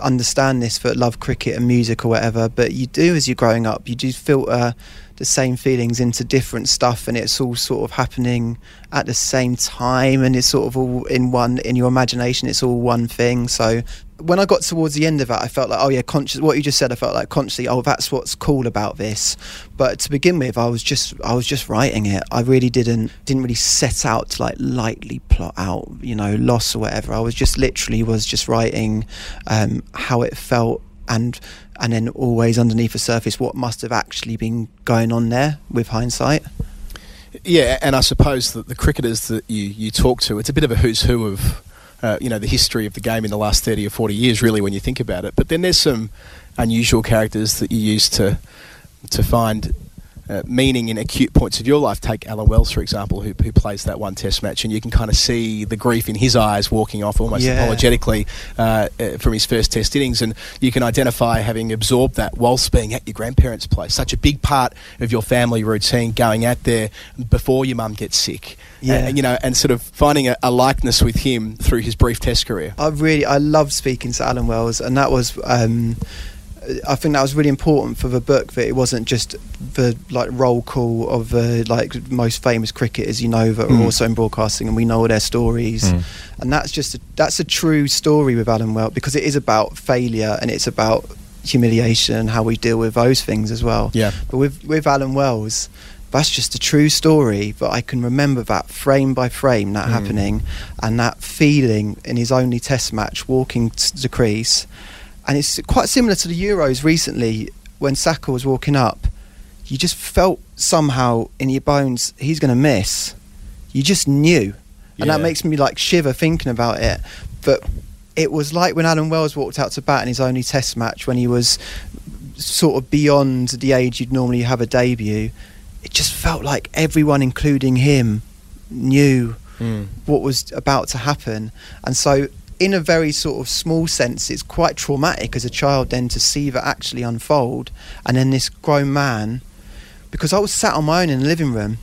understand this that love cricket and music or whatever, but you do as you're growing up. You do filter the same feelings into different stuff, and it's all sort of happening at the same time, and it's sort of all in one in your imagination. It's all one thing. So when I got towards the end of that, I felt like, oh yeah, conscious. What you just said, I felt like consciously, oh, that's what's cool about this. But to begin with, I was just, I was just writing it. I really didn't, didn't really set out to like lightly plot out, you know, loss or whatever. I was just literally was just writing um, how it felt and and then always underneath the surface what must have actually been going on there with hindsight. Yeah, and I suppose that the cricketers that you, you talk to, it's a bit of a who's who of uh, you know the history of the game in the last thirty or forty years, really, when you think about it. But then there's some unusual characters that you use to to find uh, meaning in acute points of your life. Take Alan Wells, for example, who, who plays that one Test match, and you can kind of see the grief in his eyes walking off almost Yeah. apologetically uh, uh, from his first Test innings, and you can identify having absorbed that whilst being at your grandparents' place. Such a big part of your family routine, going out there before your mum gets sick. Yeah. And, you know, and sort of finding a, a likeness with him through his brief Test career. I really I love speaking to Alan Wells, and that was um, I think that was really important for the book that it wasn't just the like roll call of the like most famous cricketers you know that are Mm. also in broadcasting, and we know all their stories, and that's just a, that's a true story with Alan Wells because it is about failure and it's about humiliation and how we deal with those things as well. Yeah. But with with Alan Wells, that's just a true story. But I can remember that frame by frame, that happening, and that feeling in his only Test match, walking to the crease, and it's quite similar to the Euros recently when Saka was walking up. You just felt somehow in your bones he's going to miss. You just knew, and that makes me like shiver thinking about it. But it was like when Alan Wells walked out to bat in his only Test match when he was sort of beyond the age you'd normally have a debut. It just felt like everyone, including him, knew hmm. what was about to happen. And so, in a very sort of small sense, it's quite traumatic as a child then to see that actually unfold. And then this grown man, because I was sat on my own in the living room,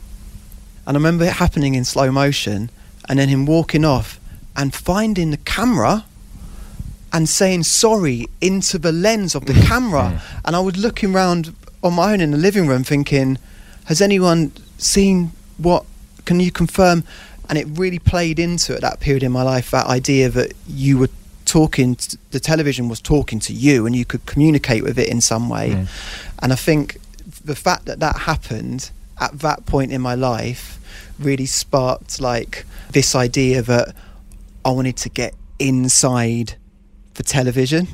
and I remember it happening in slow motion, and then him walking off and finding the camera and saying sorry into the lens of the camera. Mm. And I was looking around on my own in the living room thinking, has anyone seen what? Can you confirm? And it really played into at that period in my life that idea that you were talking, t- the television was talking to you and you could communicate with it in some way. And I think the fact that that happened at that point in my life really sparked like this idea that I wanted to get inside the television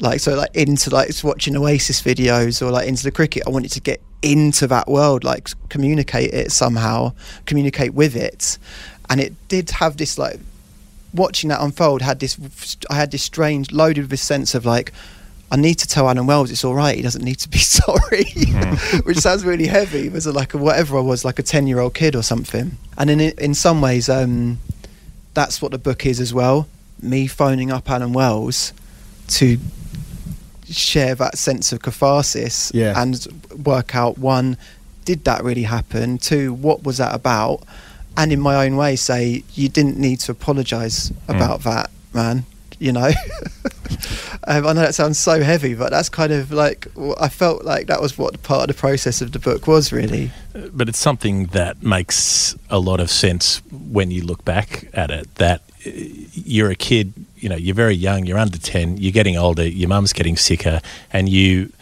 like so like into like watching oasis videos or like into the cricket i wanted to get into that world like communicate it somehow communicate with it and it did have this like watching that unfold had this i had this strange loaded with this sense of like I need to tell Alan Wells it's all right. He doesn't need to be sorry, which sounds really heavy. It was like a, whatever I was, like a ten-year-old kid or something. And in in some ways, um, that's what the book is as well. Me phoning up Alan Wells to share that sense of catharsis Yeah. and work out one, did that really happen? Two, what was that about? And in my own way, say you didn't need to apologise about that, man. You know, um, I know that sounds so heavy, but that's kind of like I felt like that was what part of the process of the book was really. but it's something that makes a lot of sense when you look back at it that uh, you're a kid you know you're very young you're under 10 you're getting older your mum's getting sicker and you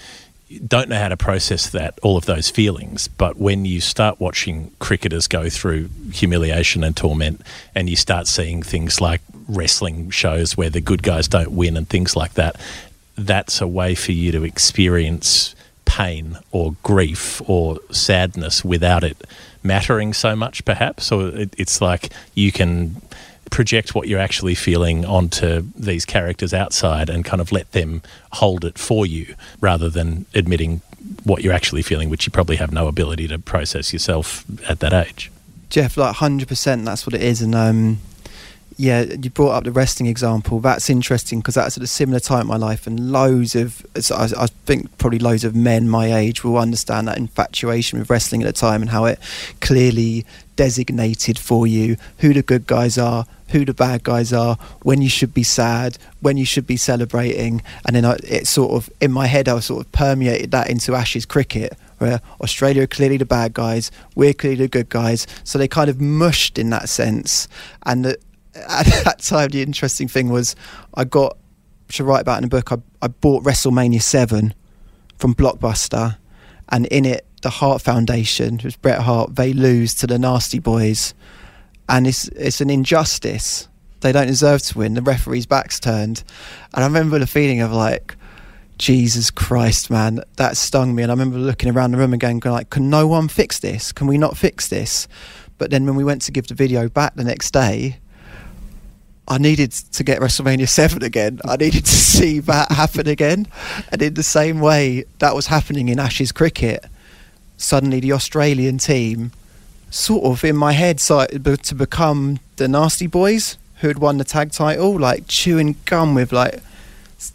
don't know how to process that all of those feelings but when you start watching cricketers go through humiliation and torment and you start seeing things like wrestling shows where the good guys don't win and things like that that's a way for you to experience pain or grief or sadness without it mattering so much, perhaps. Or it, it's like you can project what you're actually feeling onto these characters outside and kind of let them hold it for you rather than admitting what you're actually feeling, which you probably have no ability to process yourself at that age. Geoff, like hundred percent, that's what it is, and um, yeah, you brought up the wrestling example. That's interesting because that's at a similar time in my life, and loads of I, think probably loads of men my age will understand that infatuation with wrestling at the time and how it clearly designated for you who the good guys are, who the bad guys are, when you should be sad, when you should be celebrating, and then I, it sort of in my head I sort of permeated that into Ashes cricket. Where Australia are clearly the bad guys, we're clearly the good guys, so they kind of mushed in that sense. And the, at that time, the interesting thing was I got to write about in a book. I, I bought WrestleMania Seven from Blockbuster, and in it, the Hart Foundation, which Bret Hart, they lose to the Nasty Boys, and it's it's an injustice. They don't deserve to win. The referee's back's turned, and I remember the feeling of like. Jesus Christ, man, that stung me. And I remember looking around the room again, going like, "Can no one fix this? Can we not fix this?" But then when we went to give the video back the next day, I needed to get WrestleMania 7 again. I needed to see that happen again. And in the same way that was happening in Ashes cricket, suddenly the Australian team, sort of in my head, started to become the Nasty Boys who had won the tag title, like chewing gum with like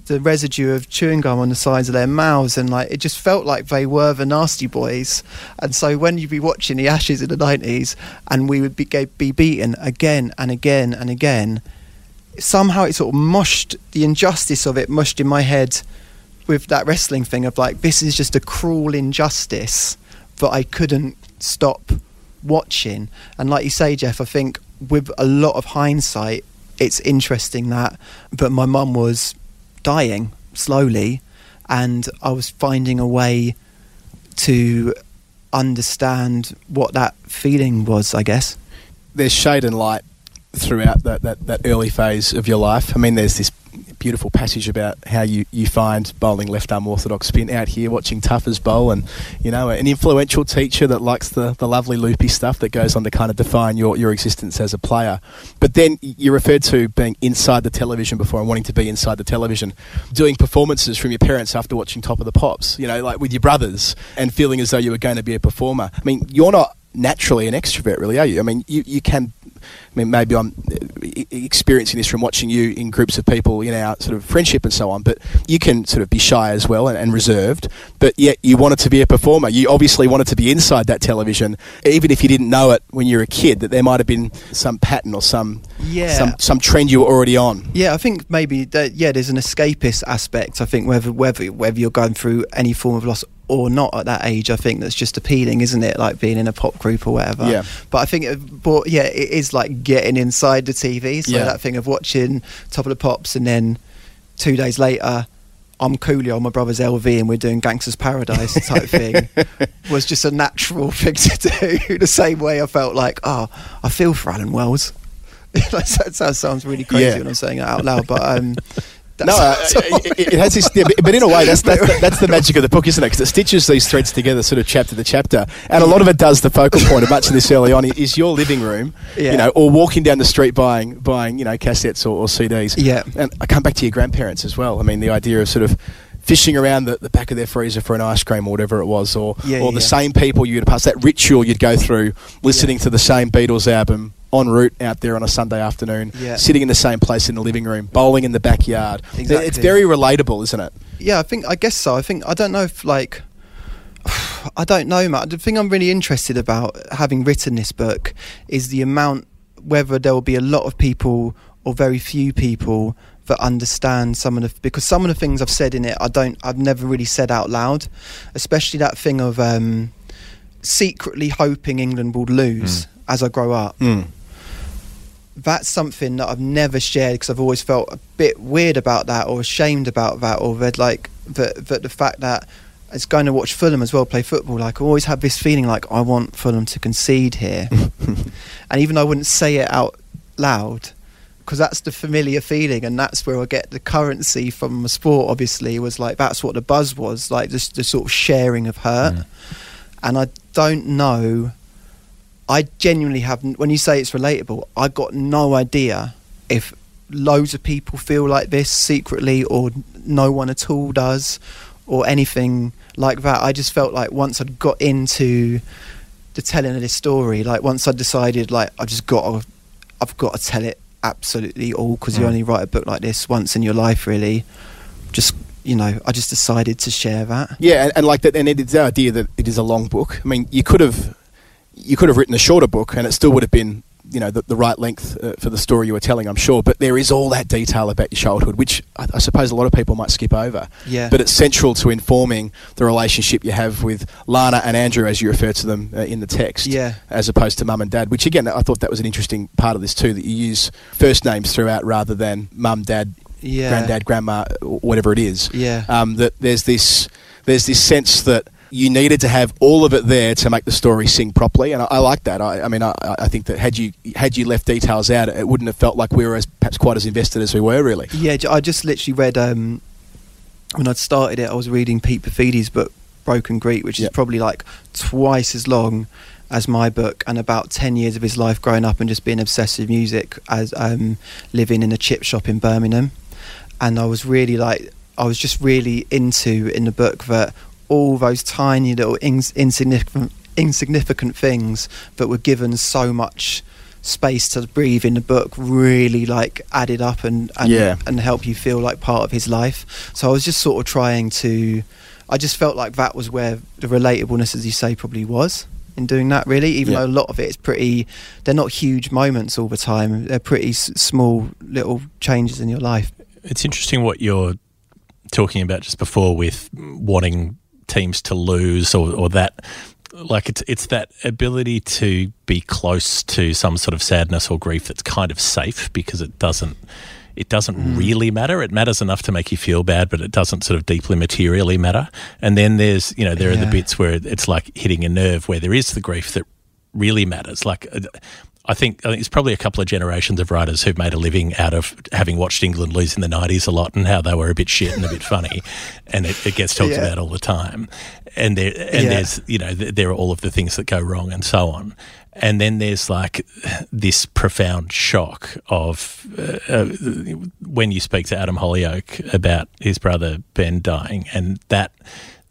the residue of chewing gum on the sides of their mouths and like it just felt like they were the nasty boys and so when you'd be watching the ashes in the 90s and we would be, be beaten again and again and again somehow it sort of mushed the injustice of it mushed in my head with that wrestling thing of like this is just a cruel injustice that I couldn't stop watching. And like you say Geoff I think with a lot of hindsight it's interesting that but my mum was dying slowly and I was finding a way to understand what that feeling was I guess. There's shade and light throughout that, that, that early phase of your life. I mean, there's this beautiful passage about how you, you find bowling left arm orthodox spin out here watching Tuffers bowl and, you know, an influential teacher that likes the, the lovely loopy stuff that goes on to kind of define your, your existence as a player. But then you referred to being inside the television before and wanting to be inside the television, doing performances from your parents after watching Top of the Pops, you know, like with your brothers and feeling as though you were going to be a performer. I mean, you're not naturally an extrovert, really, are you? I mean, you, you can. I mean, maybe I'm uh, e- experiencing this from watching you in groups of people in our sort of friendship and so on. But you can sort of be shy as well and, and reserved. But yet you wanted to be a performer. You obviously wanted to be inside that television, even if you didn't know it when you were a kid. That there might have been some pattern or some Yeah. some some trend you were already on. Yeah, I think maybe that, yeah, there's an escapist aspect. I think whether whether whether you're going through any form of loss or not at that age, I think that's just appealing, isn't it? Like being in a pop group or whatever. Yeah. But I think, it, but yeah, it is like getting inside the TV. So Yeah. that thing of watching Top of the Pops and then two days later. I'm Coolio on my brother's LV and we're doing Gangster's Paradise type thing was just a natural thing to do. the same way I felt like, oh, I feel for Alan Wells. that sounds, sounds really crazy Yeah. when I'm saying it out loud, but um, No, uh, it, it has this, yeah, but- but in a way, that's that's the, that's the magic of the book, isn't it? Because it stitches these threads together, sort of chapter to chapter, and a lot of it does. The focal point of much of this early on is your living room, Yeah. you know, or walking down the street buying buying you know cassettes or, or CDs. Yeah. and I come back to your grandparents as well. I mean, the idea of sort of fishing around the, the back of their freezer for an ice cream or whatever it was, or Yeah, or the yeah. same people you'd pass that ritual you'd go through, listening to the same Beatles album. En route out there on a Sunday afternoon, Yeah. sitting in the same place in the living room, bowling in the backyard. It's very relatable, isn't it? yeah, I think I guess so. I think I don't know if like I don't know, Matt. The thing I'm really interested about having written this book is the amount whether there will be a lot of people or very few people that understand some of the because some of the things I've said in it I don't I've never really said out loud, especially that thing of um, secretly hoping England will lose as I grow up. That's something that I've never shared because I've always felt a bit weird about that or ashamed about that or that like that, that the fact that it's going to watch Fulham as well play football. Like I always have this feeling like I want Fulham to concede here. And even though I wouldn't say it out loud because that's the familiar feeling and that's where I get the currency from the sport obviously was like that's what the buzz was like just the sort of sharing of hurt. And I don't know I genuinely haven't. When you say it's relatable, I got no idea if loads of people feel like this secretly, or no one at all does, or anything like that. I just felt like once I'd got into the telling of this story, like once I decided, like I've just got, to, I've got to tell it absolutely all because you Mm. only write a book like this once in your life, really. Just you know, I just decided to share that. Yeah, and, and like that, and it is the idea that it is a long book. I mean, you could have you could have written a shorter book, and it still would have been you know the, the right length uh, for the story you were telling. I'm sure, but there is all that detail about your childhood, which I, I suppose a lot of people might skip over. Yeah. But it's central to informing the relationship you have with Lana and Andrew, as you refer to them uh, in the text. Yeah. As opposed to mum and dad, which again I thought that was an interesting part of this too, that you use first names throughout rather than mum, dad, Yeah. granddad, grandma, whatever it is Yeah. um, that there's this there's this sense that you needed to have all of it there to make the story sing properly, and I, I like that. I, I mean, I, I think that had you had you left details out, it wouldn't have felt like we were as perhaps quite as invested as we were. Really, Yeah, I just literally read um, when I'd started it. I was reading Pete Paphides' book Broken Greek, which Yep. is probably like twice as long as my book, and about ten years of his life growing up and just being obsessed with music as um, living in a chip shop in Birmingham. And I was really like, I was just really into in the book that all those tiny little ins- insignificant insignificant things that were given so much space to breathe in the book really like added up and and, Yeah. and help you feel like part of his life. So I was just sort of trying to I just felt like that was where the relatableness as you say probably was in doing that really even Yeah. though a lot of it is pretty they're not huge moments all the time they're pretty s- small little changes in your life It's interesting what you're talking about just before with wanting teams to lose or, or that like it's it's that ability to be close to some sort of sadness or grief that's kind of safe because it doesn't it doesn't really matter. It matters enough to make you feel bad, but it doesn't sort of deeply materially matter. And then there's you know there are the bits where it's like hitting a nerve where there is the grief that really matters. Like uh, I think I think it's probably a couple of generations of writers who've made a living out of having watched England lose in the '90s a lot and how they were a bit shit and a bit funny, and it, it gets talked Yeah. about all the time. And there and Yeah. there's you know there are all of the things that go wrong and so on. And then there's like this profound shock of uh, uh, when you speak to Adam Hollioake about his brother Ben dying, and that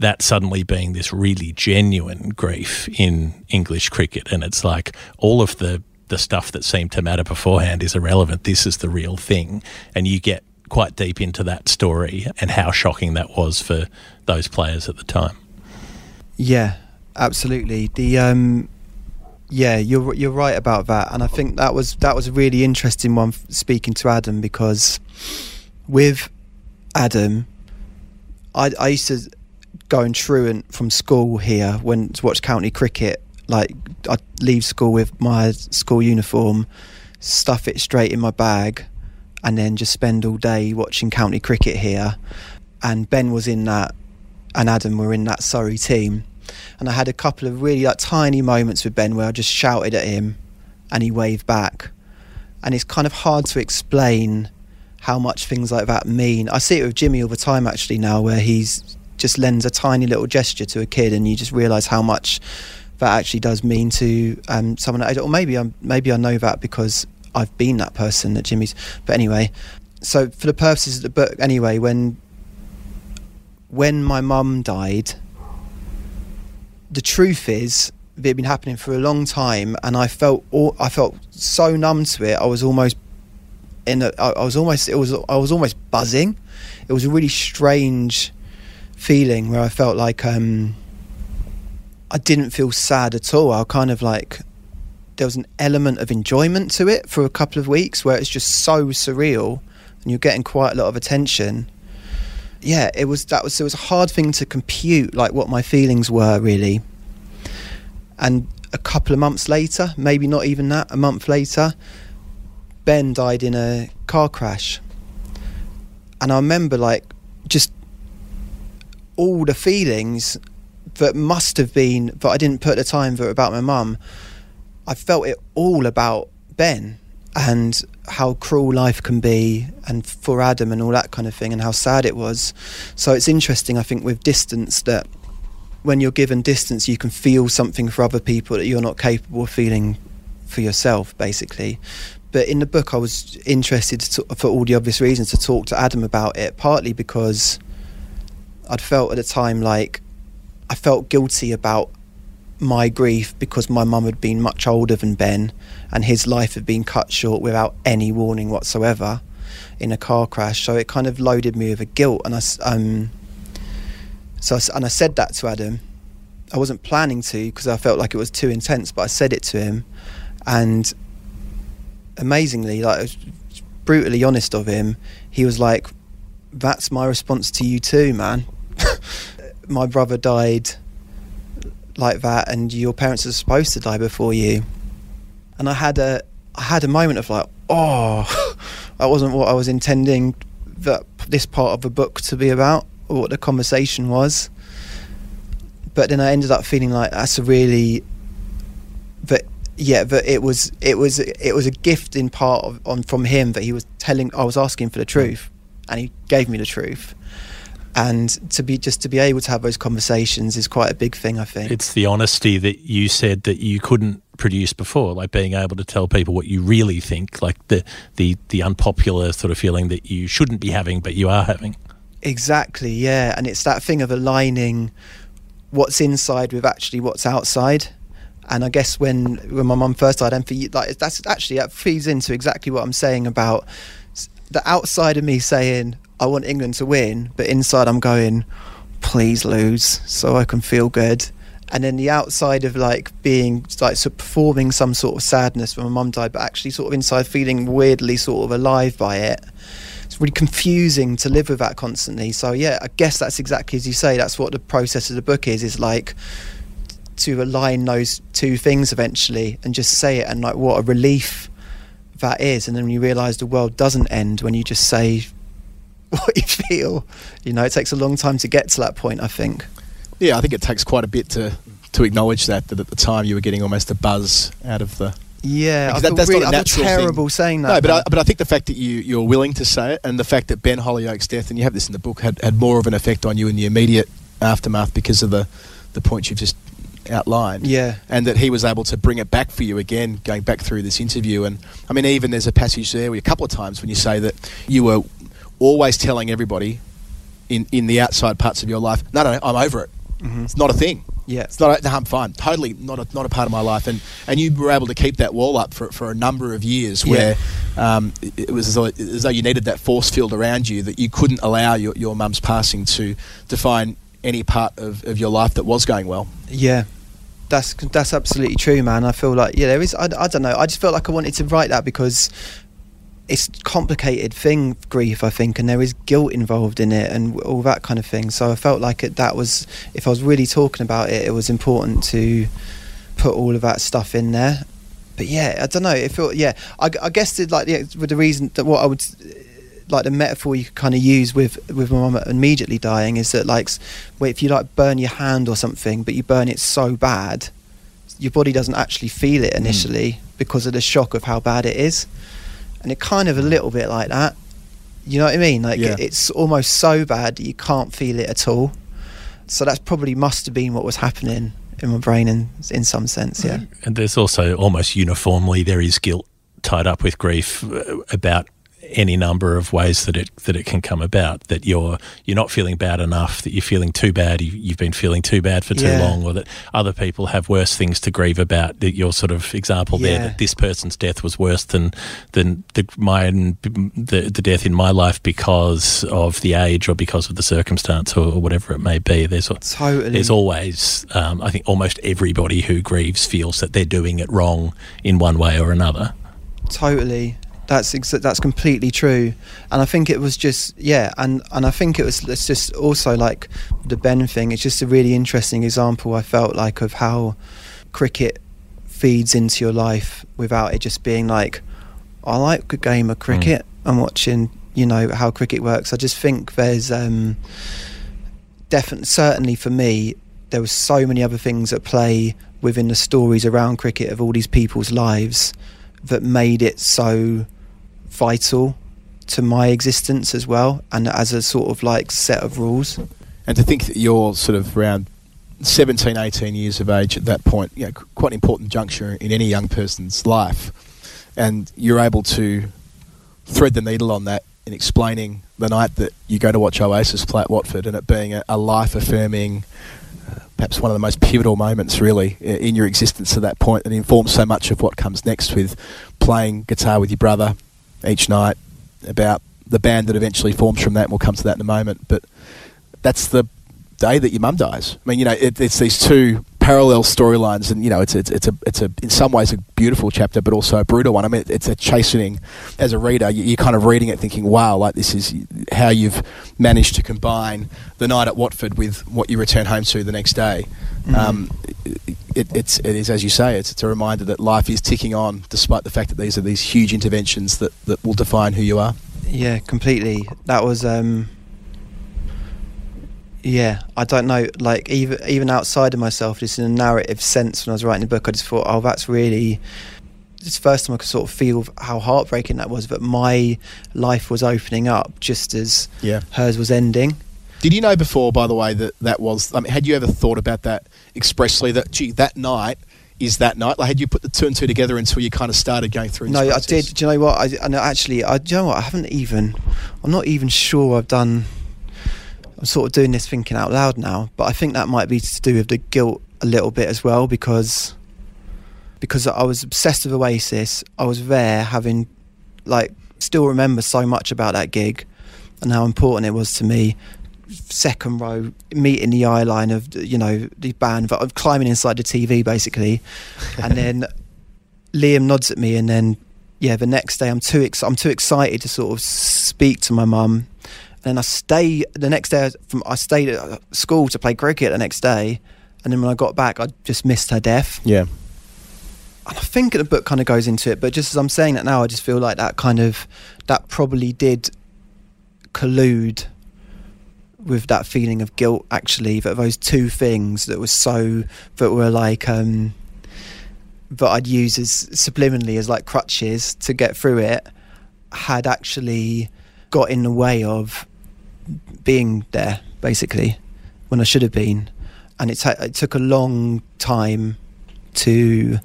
that suddenly being this really genuine grief in English cricket, and it's like all of the the stuff that seemed to matter beforehand is irrelevant. This is the real thing, and you get quite deep into that story and how shocking that was for those players at the time. Yeah, absolutely. The um, yeah, you're you're right about that, and I think that was that was a really interesting one. Speaking to Adam because with Adam, I I used to go and truant from school here when to watch county cricket. Like I'd leave school with my school uniform, stuff it straight in my bag, and then just spend all day watching county cricket here. And Ben was in that and Adam were in that Surrey team. And I had a couple of really like tiny moments with Ben where I just shouted at him and he waved back. And it's kind of hard to explain how much things like that mean. I see it with Jimmy all the time actually now where he's just lends a tiny little gesture to a kid and you just realise how much that actually does mean to um, someone or maybe I'm maybe I know that because I've been that person at Jimmy's. But anyway, so for the purposes of the book anyway, when when my mum died, the truth is it had been happening for a long time, and I felt all, I felt so numb to it. I was almost in. A, I, I was almost. It was. I was almost buzzing. It was a really strange feeling where I felt like um, I didn't feel sad at all. I kind of like there was an element of enjoyment to it for a couple of weeks where it's just so surreal, and you're getting quite a lot of attention yeah, it was that was it was a hard thing to compute, like what my feelings were really. And a couple of months later, maybe not even that, a month later, Ben died in a car crash. And I remember like just all the feelings that must have been that I didn't put the time for about my mum. I felt it all about Ben and how cruel life can be and for Adam and all that kind of thing and how sad it was. So it's interesting I think with distance that when you're given distance you can feel something for other people that you're not capable of feeling for yourself basically. But in the book I was interested to, for all the obvious reasons to talk to Adam about it partly because I'd felt at the time like I felt guilty about my grief because my mum had been much older than Ben and his life had been cut short without any warning whatsoever in a car crash. So it kind of loaded me with a guilt. And I, um, so I, and I said that to Adam. I wasn't planning to because I felt like it was too intense, but I said it to him. And amazingly, like, brutally honest of him, he was like, That's my response to you too, man. my brother died like that and your parents are supposed to die before you. And i had a i had a moment of like oh that wasn't what i was intending that this part of the book to be about or what the conversation was. But then i ended up feeling like that's a really that yeah that it was it was it was a gift in part of, on from him that he was telling i was asking for the truth and he gave me the truth and to be just to be able to have those conversations is quite a big thing i think It's the honesty that you said that you couldn't produce before, like being able to tell people what you really think, like the the the unpopular sort of feeling that you shouldn't be having but you are having. Exactly, yeah. And it's that thing of aligning what's inside with actually what's outside. And I guess when when my mum first died, and for you, like that's actually that feeds into exactly what I'm saying about the outside of me saying I want England to win, but inside I'm going, please lose so I can feel good. And then the outside of like being like so performing some sort of sadness when my mum died, but actually sort of inside feeling weirdly sort of alive by it it's really confusing to live with that constantly. So yeah, I guess that's exactly as you say. That's what the process of the book is. Is like to align those two things eventually and just say it and like what a relief that is. And then you realise the world doesn't end when you just say what you feel. You know, it takes a long time to get to that point. I think. Yeah, I think it takes quite a bit to to acknowledge that that at the time you were getting almost a buzz out of the. Yeah, I that- that's really, not a I natural thing. terrible saying that. No, but man. I, but I think the fact that you you're willing to say it, and the fact that Ben Hollioake's death, and you have this in the book, had, had more of an effect on you in the immediate aftermath because of the the points you've just outlined. Yeah. and that he was able to bring it back for you again, going back through this interview. And I mean, even there's a passage there, where a couple of times when you say that you were always telling everybody in in the outside parts of your life, no, no, no I'm over it. It's not a thing. Yeah. It's not. A, no, I'm fine. Totally not a, not a part of my life. And and you were able to keep that wall up for, for a number of years, where um, it, it was as though, as though you needed that force field around you that you couldn't allow your, your mum's passing to define any part of, of your life that was going well. Yeah, that's that's absolutely true, man. I feel like yeah, there is. I, I don't know. I just felt like I wanted to write that because it's a complicated thing, grief. I think, and there is guilt involved in it, and all that kind of thing. So I felt like it, that was, if I was really talking about it, it was important to put all of that stuff in there. But yeah, I don't know. It felt yeah. I, I guess it, like with the reason that what I would like the metaphor you could kind of use with with my mum immediately dying is that like if you like burn your hand or something but you burn it so bad your body doesn't actually feel it mm. initially because of the shock of how bad it is and it kind of a little bit like that. You know what i mean? Like Yeah. it, it's almost so bad that you can't feel it at all. So that's probably must have been what was happening in my brain in in some sense yeah. And there's also almost uniformly there is guilt tied up with grief uh, about any number of ways that it that it can come about. That you're you're not feeling bad enough. That you're feeling too bad. You, you've been feeling too bad for too Yeah. long, or that other people have worse things to grieve about. That your sort of example there that this person's death was worse than than the mine the the death in my life because of the age or because of the circumstance or, or whatever it may be. There's Totally. there's always um, I think almost everybody who grieves feels that they're doing it wrong in one way or another. Totally. That's ex- that's completely true, and I think it was just yeah, and and I think it was it's just also like the Ben thing. It's just a really interesting example. I felt like of how cricket feeds into your life without it just being like I like a game of cricket. I'm watching, you know, how cricket works. I just think there's um, definitely certainly for me there was so many other things at play within the stories around cricket of all these people's lives that made it so vital to my existence as well and as a sort of like set of rules And to think that you're sort of around 17, 18 years of age at that point, you know, quite an important juncture in any young person's life. And you're able to thread the needle on that in explaining the night that you go to watch Oasis play at Watford and it being a, a life affirming uh, perhaps one of the most pivotal moments, really, in your existence to that point, that informs so much of what comes next with playing guitar with your brother each night. About the band that eventually forms from that, and we'll come to that in a moment. But that's the day that your mum dies. I mean, you know, it, it's these two parallel storylines, and you know, it's it's it's a it's a in some ways a beautiful chapter, but also a brutal one. I mean, it's a chastening. As a reader, you, you're kind of reading it, thinking, "Wow, like this is how you've managed to combine the night at Watford with what you return home to the next day." Um, it, it's it is as you say, it's, it's a reminder that life is ticking on, despite the fact that these are these huge interventions that that will define who you are. Yeah, completely. That was um yeah, I don't know, like even even outside of myself, just in a narrative sense when I was writing the book, I just thought, oh that's really it's the first time I could sort of feel how heartbreaking that was, that my life was opening up just as Yeah. hers was ending. Did you know before, by the way, that that was? I mean, had you ever thought about that expressly? That gee, that night is that night. Like, had you put the two and two together until you kind of started going through? No, this I did. Do you know what? I, know actually, I, do you know what? I haven't even. I'm not even sure I've done. I'm sort of doing this thinking out loud now, but I think that might be to do with the guilt a little bit as well because because I was obsessed with Oasis. I was there, having like still remember so much about that gig and how important it was to me. Second row, meeting the eye line of you know the band, but I'm climbing inside the TV basically, and then Liam nods at me, and then yeah, the next day I'm too ex- I'm too excited to sort of speak to my mum. And then I stay the next day from I stayed at school to play cricket the next day, and then when I got back, I just missed her death. Yeah. And I think the book kind of goes into it, but just as I'm saying that now, I just feel like that kind of that probably did collude with that feeling of guilt. Actually, that those two things that were so that were like um, that I'd use as subliminally as like crutches to get through it had actually got in the way of being there, basically, when I should have been. And it, ta- it took a long time to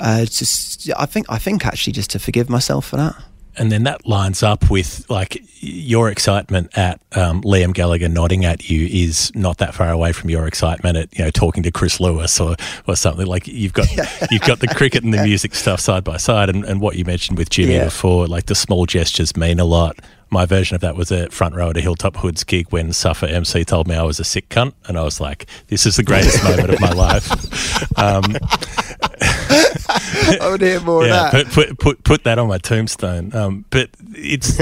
uh, just I think I think actually just to forgive myself for that. And then that lines up with like your excitement at um, Liam Gallagher nodding at you is not that far away from your excitement at you know talking to Chris Lewis or, or something like you've got you've got the cricket and the music stuff side by side and, and what you mentioned with Jimmy Yeah. before like the small gestures mean a lot. My version of that was a front row at a Hilltop Hoods gig when Suffa MC told me I was a sick cunt, and I was like, "This is the greatest moment of my life." Um, I would hear more yeah, of that. put, put put put that on my tombstone. Um, but it's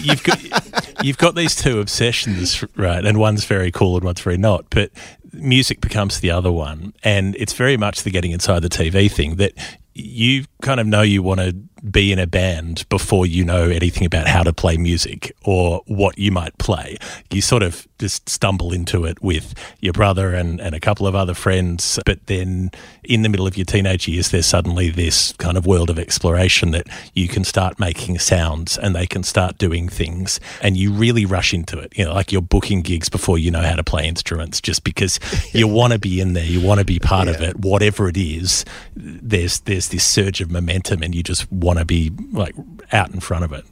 you've got you've got these two obsessions, right? And one's very cool and one's very not. But music becomes the other one, and it's very much the getting inside the TV thing that you kind of know you want to be in a band before you know anything about how to play music or what you might play. You sort of just stumble into it with your brother and, and a couple of other friends. But then in the middle of your teenage years, there's suddenly this kind of world of exploration that you can start making sounds and they can start doing things. And you really rush into it. You know, like you're booking gigs before you know how to play instruments just because you want to be in there, you want to be part of it, whatever it is. There's, there's this surge of momentum and you just want to be like out in front of it.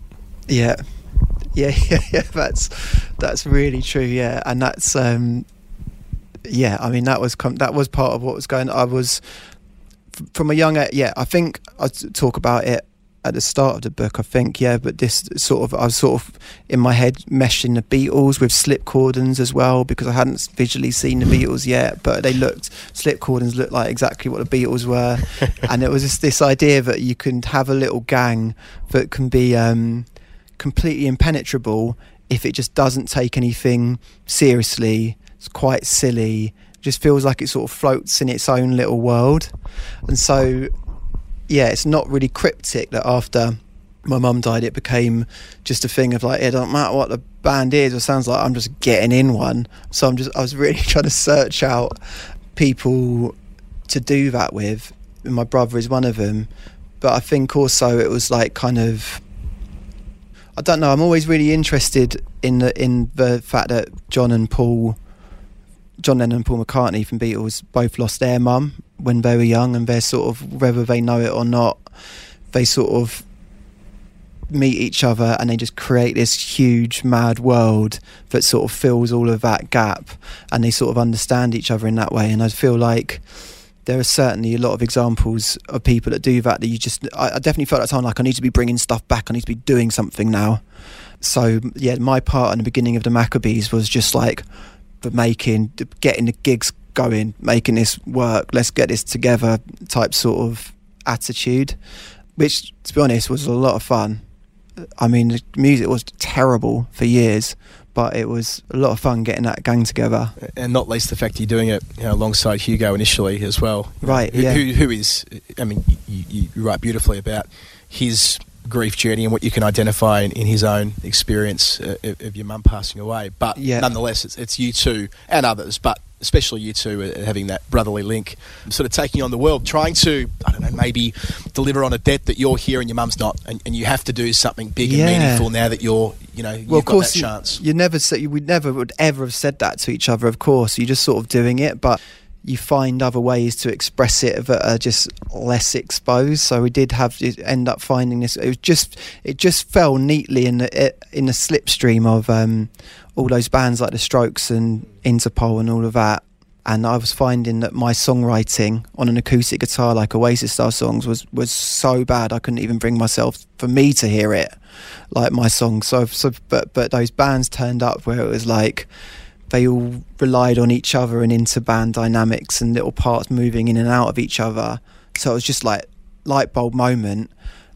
Yeah, yeah, yeah, yeah. That's that's really true. Yeah, and that's um, yeah. I mean, that was com- that was part of what was going. I was from a young. Yeah, I think I talk about it at the start of the book. I think yeah, but this sort of I was sort of in my head meshing the Beatles with slip cordons as well because I hadn't visually seen the Beatles yet, but they looked slip cordons looked like exactly what the Beatles were, and it was just this idea that you can have a little gang that can be. Um, completely impenetrable if it just doesn't take anything seriously. It's quite silly. Just feels like it sort of floats in its own little world. And so, yeah, it's not really cryptic that after my mum died, it became just a thing of like, it doesn't matter what the band is or sounds like, I'm just getting in one. So I'm just, I was really trying to search out people to do that with. And my brother is one of them. But I think also it was like kind of I don't know. I'm always really interested in the in the fact that John and Paul, John Lennon and Paul McCartney from Beatles, both lost their mum when they were young, and they're sort of whether they know it or not, they sort of meet each other and they just create this huge mad world that sort of fills all of that gap and they sort of understand each other in that way. And i feel like there are certainly a lot of examples of people that do that that you just i, I definitely felt at the time like i need to be bringing stuff back. I need to be doing something now. So yeah my part in the beginning of the maccabees was just like the making getting the gigs going making this work let's get this together type sort of attitude which to be honest was a lot of fun i mean the music was terrible for years but it was a lot of fun getting that gang together and not least the fact you're doing it you know, alongside Hugo initially as well. Right, Who, yeah. who, who is? I mean, you, you write beautifully about his grief journey and what you can identify in, in his own experience uh, of, of your mum passing away. But Yeah. nonetheless, it's, it's you two and others, but especially you two uh, having that brotherly link, sort of taking on the world, trying to I don't know maybe deliver on a debt that you're here and your mum's not, and, and you have to do something big Yeah. and meaningful now that you're you know you've well, of got course, that you, chance. you never say we never would ever have said that to each other. Of course, you're just sort of doing it, but you find other ways to express it that are just less exposed. So we did have to end up finding this. It was just it just fell neatly in the in the slipstream of um, all those bands like the Strokes and Interpol and all of that. And I was finding that my songwriting on an acoustic guitar, like Oasis style songs, was was so bad I couldn't even bring myself for me to hear it, like my songs. So, so but but those bands turned up where it was like they all relied on each other and into band dynamics and little parts moving in and out of each other. So it was just like light bulb moment.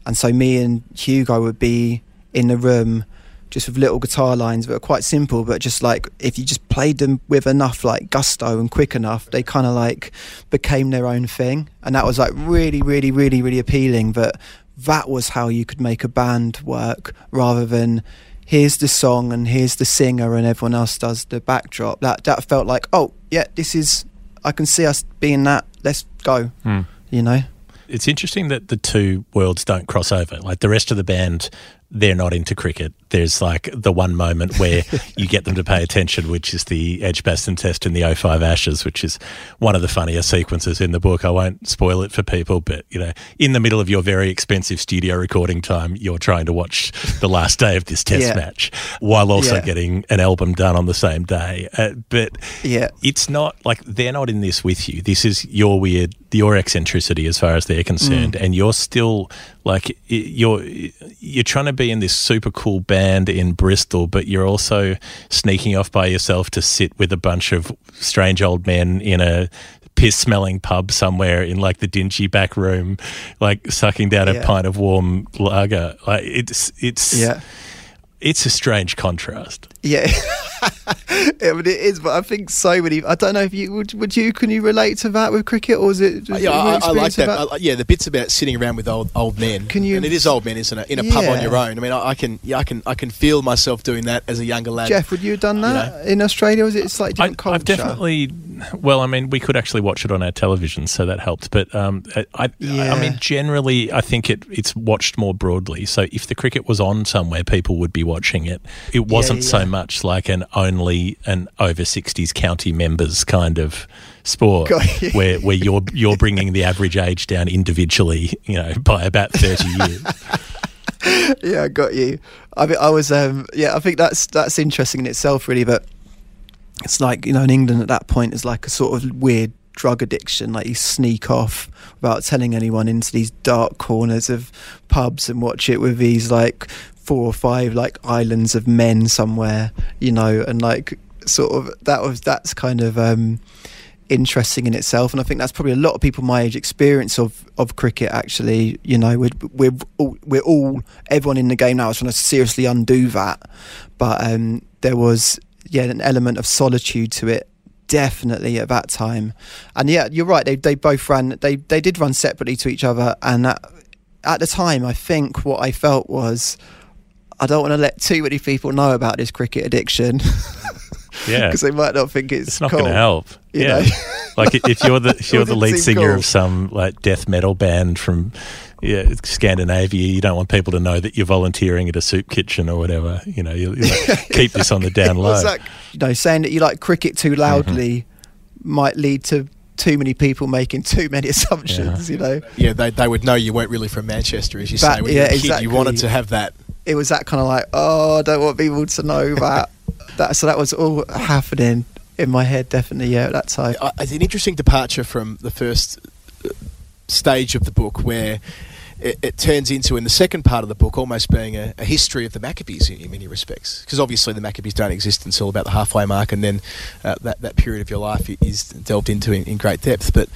And so me and Hugo would be in the room just with little guitar lines that are quite simple, but just like if you just played them with enough like gusto and quick enough, they kind of like became their own thing. And that was like really, really, really, really appealing that that was how you could make a band work rather than here's the song and here's the singer and everyone else does the backdrop. That that felt like, oh yeah, this is I can see us being that. Let's go. Hmm. You know? It's interesting that the two worlds don't cross over. Like the rest of the band, they're not into cricket. There's like the one moment where you get them to pay attention, which is the Edgbaston test in the 05 Ashes, which is one of the funnier sequences in the book. I won't spoil it for people, but you know, in the middle of your very expensive studio recording time, you're trying to watch the last day of this test Yeah. match while also Yeah. getting an album done on the same day. Uh, but Yeah. it's not like they're not in this with you. This is your weird, your eccentricity as far as they're concerned, Mm. and you're still like you're you're trying to be in this super cool band in Bristol, but you're also sneaking off by yourself to sit with a bunch of strange old men in a piss smelling pub somewhere in like the dingy back room like sucking down a pint of warm lager. Like it's it's Yeah. it's a strange contrast Yeah. yeah, but it is. But I think so many. I don't know if you would. Would you? Can you relate to that with cricket, or is it? just Yeah, I, I like that. I, yeah, the bits about sitting around with old old men. Can you- And it is old men, isn't it? In a pub on your own. I mean, I, I can, yeah, I can, I can feel myself doing that as a younger lad. Geoff, would you have done You that in Australia? Was it slightly I, different culture? I've definitely. Well, I mean, we could actually watch it on our television, so that helped. But um, I, I, I mean, generally, I think it it's watched more broadly. So if the cricket was on somewhere, people would be watching it. It wasn't yeah. so much like an only an over sixties county members kind of sport, where where you're you're bringing the average age down individually, you know, by about thirty years. yeah, I got you. I mean, I was, um, yeah, I think that's that's interesting in itself, really. But it's like you know, in England at that point, it's like a sort of weird drug addiction. Like you sneak off without telling anyone into these dark corners of pubs and watch it with these like four or five like islands of men somewhere, you know, and like sort of that was that's kind of. um interesting in itself. And I think that's probably a lot of people my age experience of of cricket actually. You know we're we're all, we're all everyone in the game now is trying to seriously undo that. But um there was yeah an element of solitude to it definitely at that time. And yeah you're right they they both ran they they did run separately to each other. And at, at the time I think what I felt was I don't want to let too many people know about this cricket addiction Yeah, because they might not think it's, it's not cool. going to help. you yeah, know? like if you're the if you're the lead singer cool. of some like death metal band from yeah Scandinavia, you don't want people to know that you're volunteering at a soup kitchen or whatever. You know, you, you like, keep this on the down low. What's that? You know, saying that you like cricket too mm-hmm. loudly might lead to too many people making too many assumptions. You know, Yeah, they, they would know you weren't really from Manchester, as you That- say. When yeah, you were a kid, exactly. you wanted to have that it was that kind of like, oh, I don't want people to know that. that so that was all happening in my head, definitely. Yeah, at that time. It's an interesting departure from the first uh, stage of the book where it, it turns into, in the second part of the book, almost being a, a history of the Maccabees in, in many respects. Because obviously the Maccabees don't exist until about the halfway mark, and then uh, that, that period of your life is delved into in, in great depth. But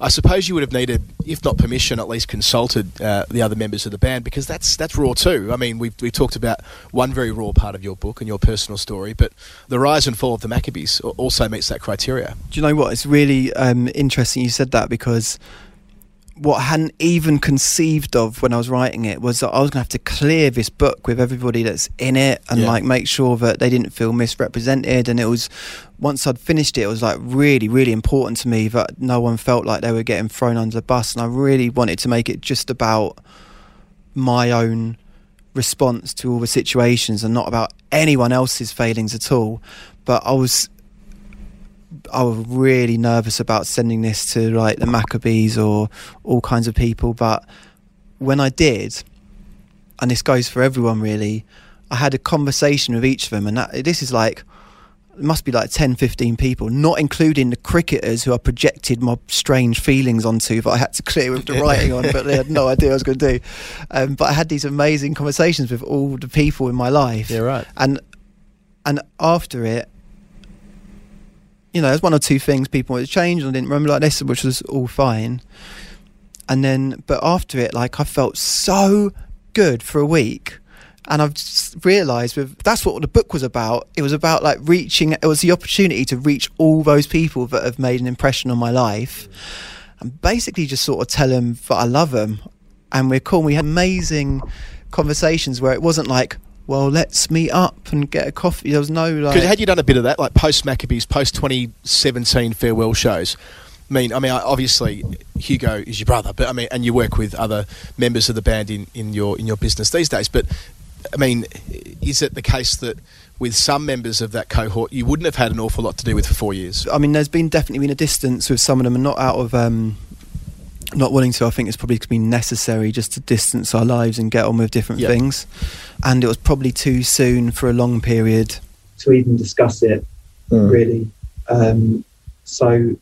I suppose you would have needed, if not permission, at least consulted uh, the other members of the band because that's that's raw too. I mean, we've, we've talked about one very raw part of your book and your personal story, but the rise and fall of the Maccabees also meets that criteria. Do you know what? It's really um, interesting you said that because what I hadn't even conceived of when I was writing it was that I was going to have to clear this book with everybody that's in it and Yeah. like make sure that they didn't feel misrepresented. And it was once I'd finished it, it was like really, really important to me that no one felt like they were getting thrown under the bus. And I really wanted to make it just about my own response to all the situations and not about anyone else's failings at all. But I was I was really nervous about sending this to like the Maccabees or all kinds of people. But when I did, and this goes for everyone really, I had a conversation with each of them, and that, this is like it must be like 10, 15 people, not including the cricketers who I projected my strange feelings onto that I had to clear with the writing on, but they had no idea what I was going to do. Um, but I had these amazing conversations with all the people in my life. Yeah, right. And and after it, you know, there's one or two things people wanted to change and I didn't remember like this, which was all fine. And then, but after it, like I felt so good for a week. And I've realised with that's what the book was about. It was about like reaching. It was the opportunity to reach all those people that have made an impression on my life, and basically just sort of tell them that I love them, and we're cool. We had amazing conversations where it wasn't like, well, let's meet up and get a coffee. There was no like. Had you done a bit of that, like post Maccabees, post 2017 farewell shows? I mean, I mean, obviously Hugo is your brother, but I mean, and you work with other members of the band in, in your in your business these days. But I mean, is it the case that with some members of that cohort, you wouldn't have had an awful lot to do with for four years? I mean, there's been definitely been a distance with some of them, and not out of um, not willing to. I think it's probably been necessary just to distance our lives and get on with different Yeah. things. And it was probably too soon for a long period. to even discuss it, really. Um, so,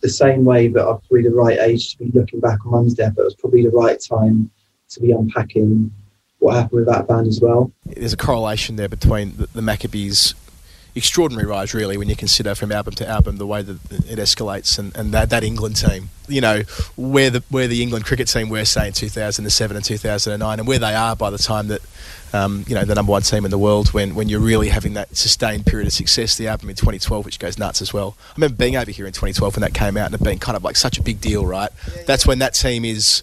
the same way that I'm probably the right age to be looking back on Mum's death, but it was probably the right time to be unpacking what happened with that band as well. There's a correlation there between the, the Maccabees' extraordinary rise, really, when you consider from album to album the way that it escalates, and, and that, that England team, you know, where the where the England cricket team were, say, in 2007 and 2009, and where they are by the time that, um, you know, the number one team in the world, when, when you're really having that sustained period of success, the album in 2012, which goes nuts as well. I remember being over here in 2012 when that came out, and it being kind of like such a big deal, right? That's when that team is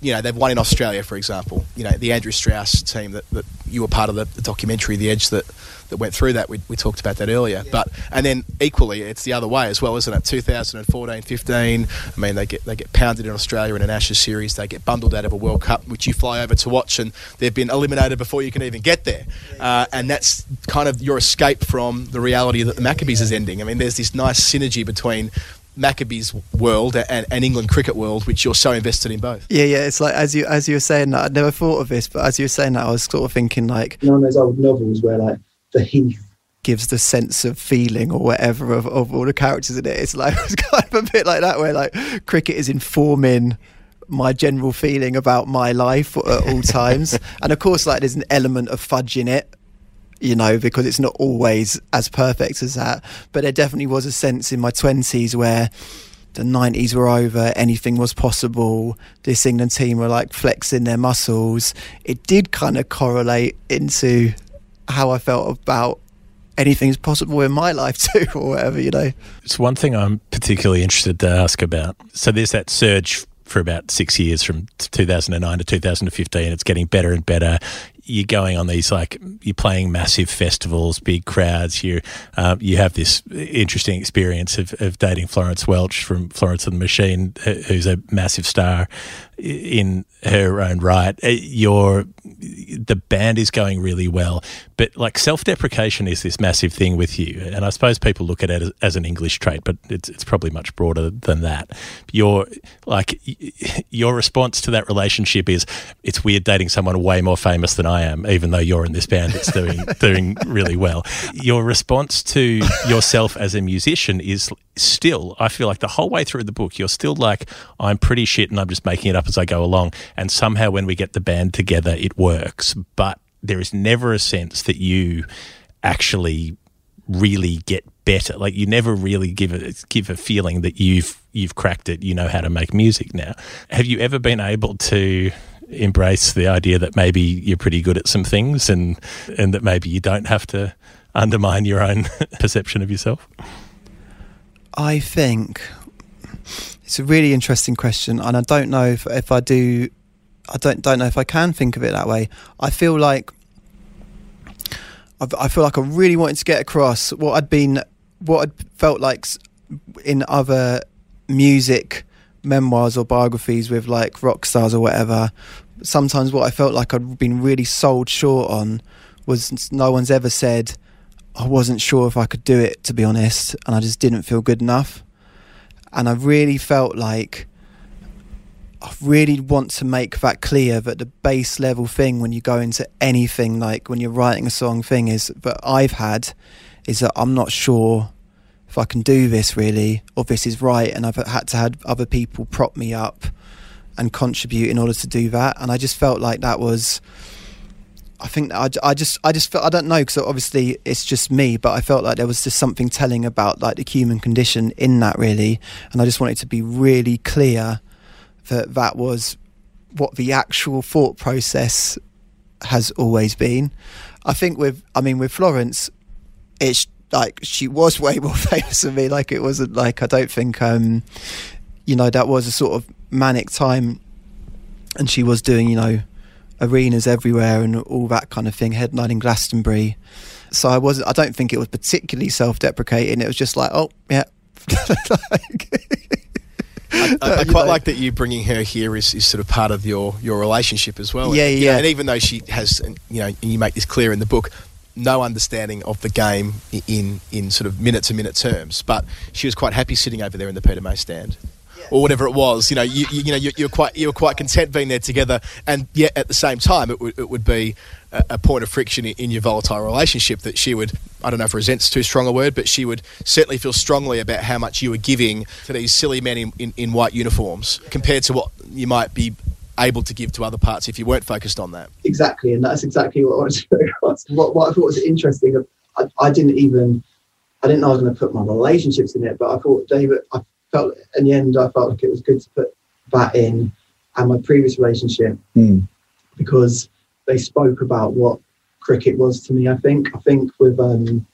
you know, they've won in Australia, for example. You know, the Andrew Strauss team that, that you were part of the, the documentary, The Edge, that, that went through that. We, we talked about that earlier. But and then equally, it's the other way as well, isn't it? 2014, 15. I mean, they get they get pounded in Australia in an Ashes series. They get bundled out of a World Cup, which you fly over to watch, and they've been eliminated before you can even get there. Uh, and that's kind of your escape from the reality that the Maccabees is ending. I mean, there's this nice synergy between Maccabees world and, and England cricket world, which you're so invested in both. Yeah, yeah. It's like as you as you were saying that, I'd never thought of this, but as you were saying that, I was sort of thinking like You know, those old novels where like the Heath gives the sense of feeling or whatever of, of all the characters in it. It's like it's kind of a bit like that, where like cricket is informing my general feeling about my life at all times, and of course, like there's an element of fudge in it. You know, because it's not always as perfect as that. But there definitely was a sense in my 20s where the 90s were over, anything was possible. This England team were like flexing their muscles. It did kind of correlate into how I felt about anything's possible in my life too, or whatever, you know. It's one thing I'm particularly interested to ask about. So there's that surge for about six years from 2009 to 2015. It's getting better and better. You're going on these like you're playing massive festivals, big crowds. You um, you have this interesting experience of, of dating Florence Welch from Florence and the Machine, who's a massive star in her own right. Uh, Your the band is going really well, but like self-deprecation is this massive thing with you, and I suppose people look at it as, as an English trait, but it's it's probably much broader than that. Your like your response to that relationship is it's weird dating someone way more famous than I am, even though you're in this band that's doing doing really well. Your response to yourself as a musician is still, I feel like the whole way through the book, you're still like, I'm pretty shit and I'm just making it up as I go along. And somehow when we get the band together, it works. But there is never a sense that you actually really get better. Like you never really give a give a feeling that you've you've cracked it. You know how to make music now. Have you ever been able to embrace the idea that maybe you're pretty good at some things and and that maybe you don't have to undermine your own perception of yourself? I think it's a really interesting question, and I don't know if, if I do. I don't don't know if I can think of it that way. I feel like I've, I feel like I really wanted to get across what I'd been, what I'd felt like in other music memoirs or biographies with like rock stars or whatever. Sometimes what I felt like I'd been really sold short on was no one's ever said I wasn't sure if I could do it, to be honest, and I just didn't feel good enough. And I really felt like I really want to make that clear that the base level thing when you go into anything, like when you're writing a song, thing is that I've had is that I'm not sure if I can do this really, or this is right, and I've had to have other people prop me up and contribute in order to do that. And I just felt like that was. I think I, I just I just felt I don't know because obviously it's just me, but I felt like there was just something telling about like the human condition in that really, and I just wanted to be really clear that that was what the actual thought process has always been. I think with I mean with Florence, it's like she was way more famous than me. Like it wasn't like I don't think um you know that was a sort of manic time, and she was doing you know arenas everywhere and all that kind of thing, headlining Glastonbury. So I wasn't. I don't think it was particularly self-deprecating. It was just like, oh yeah. I, I You quite know. like that you bringing her here is, is sort of part of your, your relationship as well. Yeah, And, you know, yeah. and even though she has, you know, and you make this clear in the book, no understanding of the game in in sort of minute to minute terms, but she was quite happy sitting over there in the Peter May stand. Or whatever it was, you know, you, you, you know, you, you're quite you were quite content being there together, and yet at the same time, it would it would be a, a point of friction in, in your volatile relationship that she would I don't know if resent's too strong a word, but she would certainly feel strongly about how much you were giving to these silly men in, in, in white uniforms compared to what you might be able to give to other parts if you weren't focused on that. exactly, and that's exactly what I wanted to. What, what I thought was interesting, I, I didn't even, I didn't know I was going to put my relationships in it, but I thought, David, I felt in the end, I felt like it was good to put that in and my previous relationship because they spoke about what cricket was to me. I think, I think with um,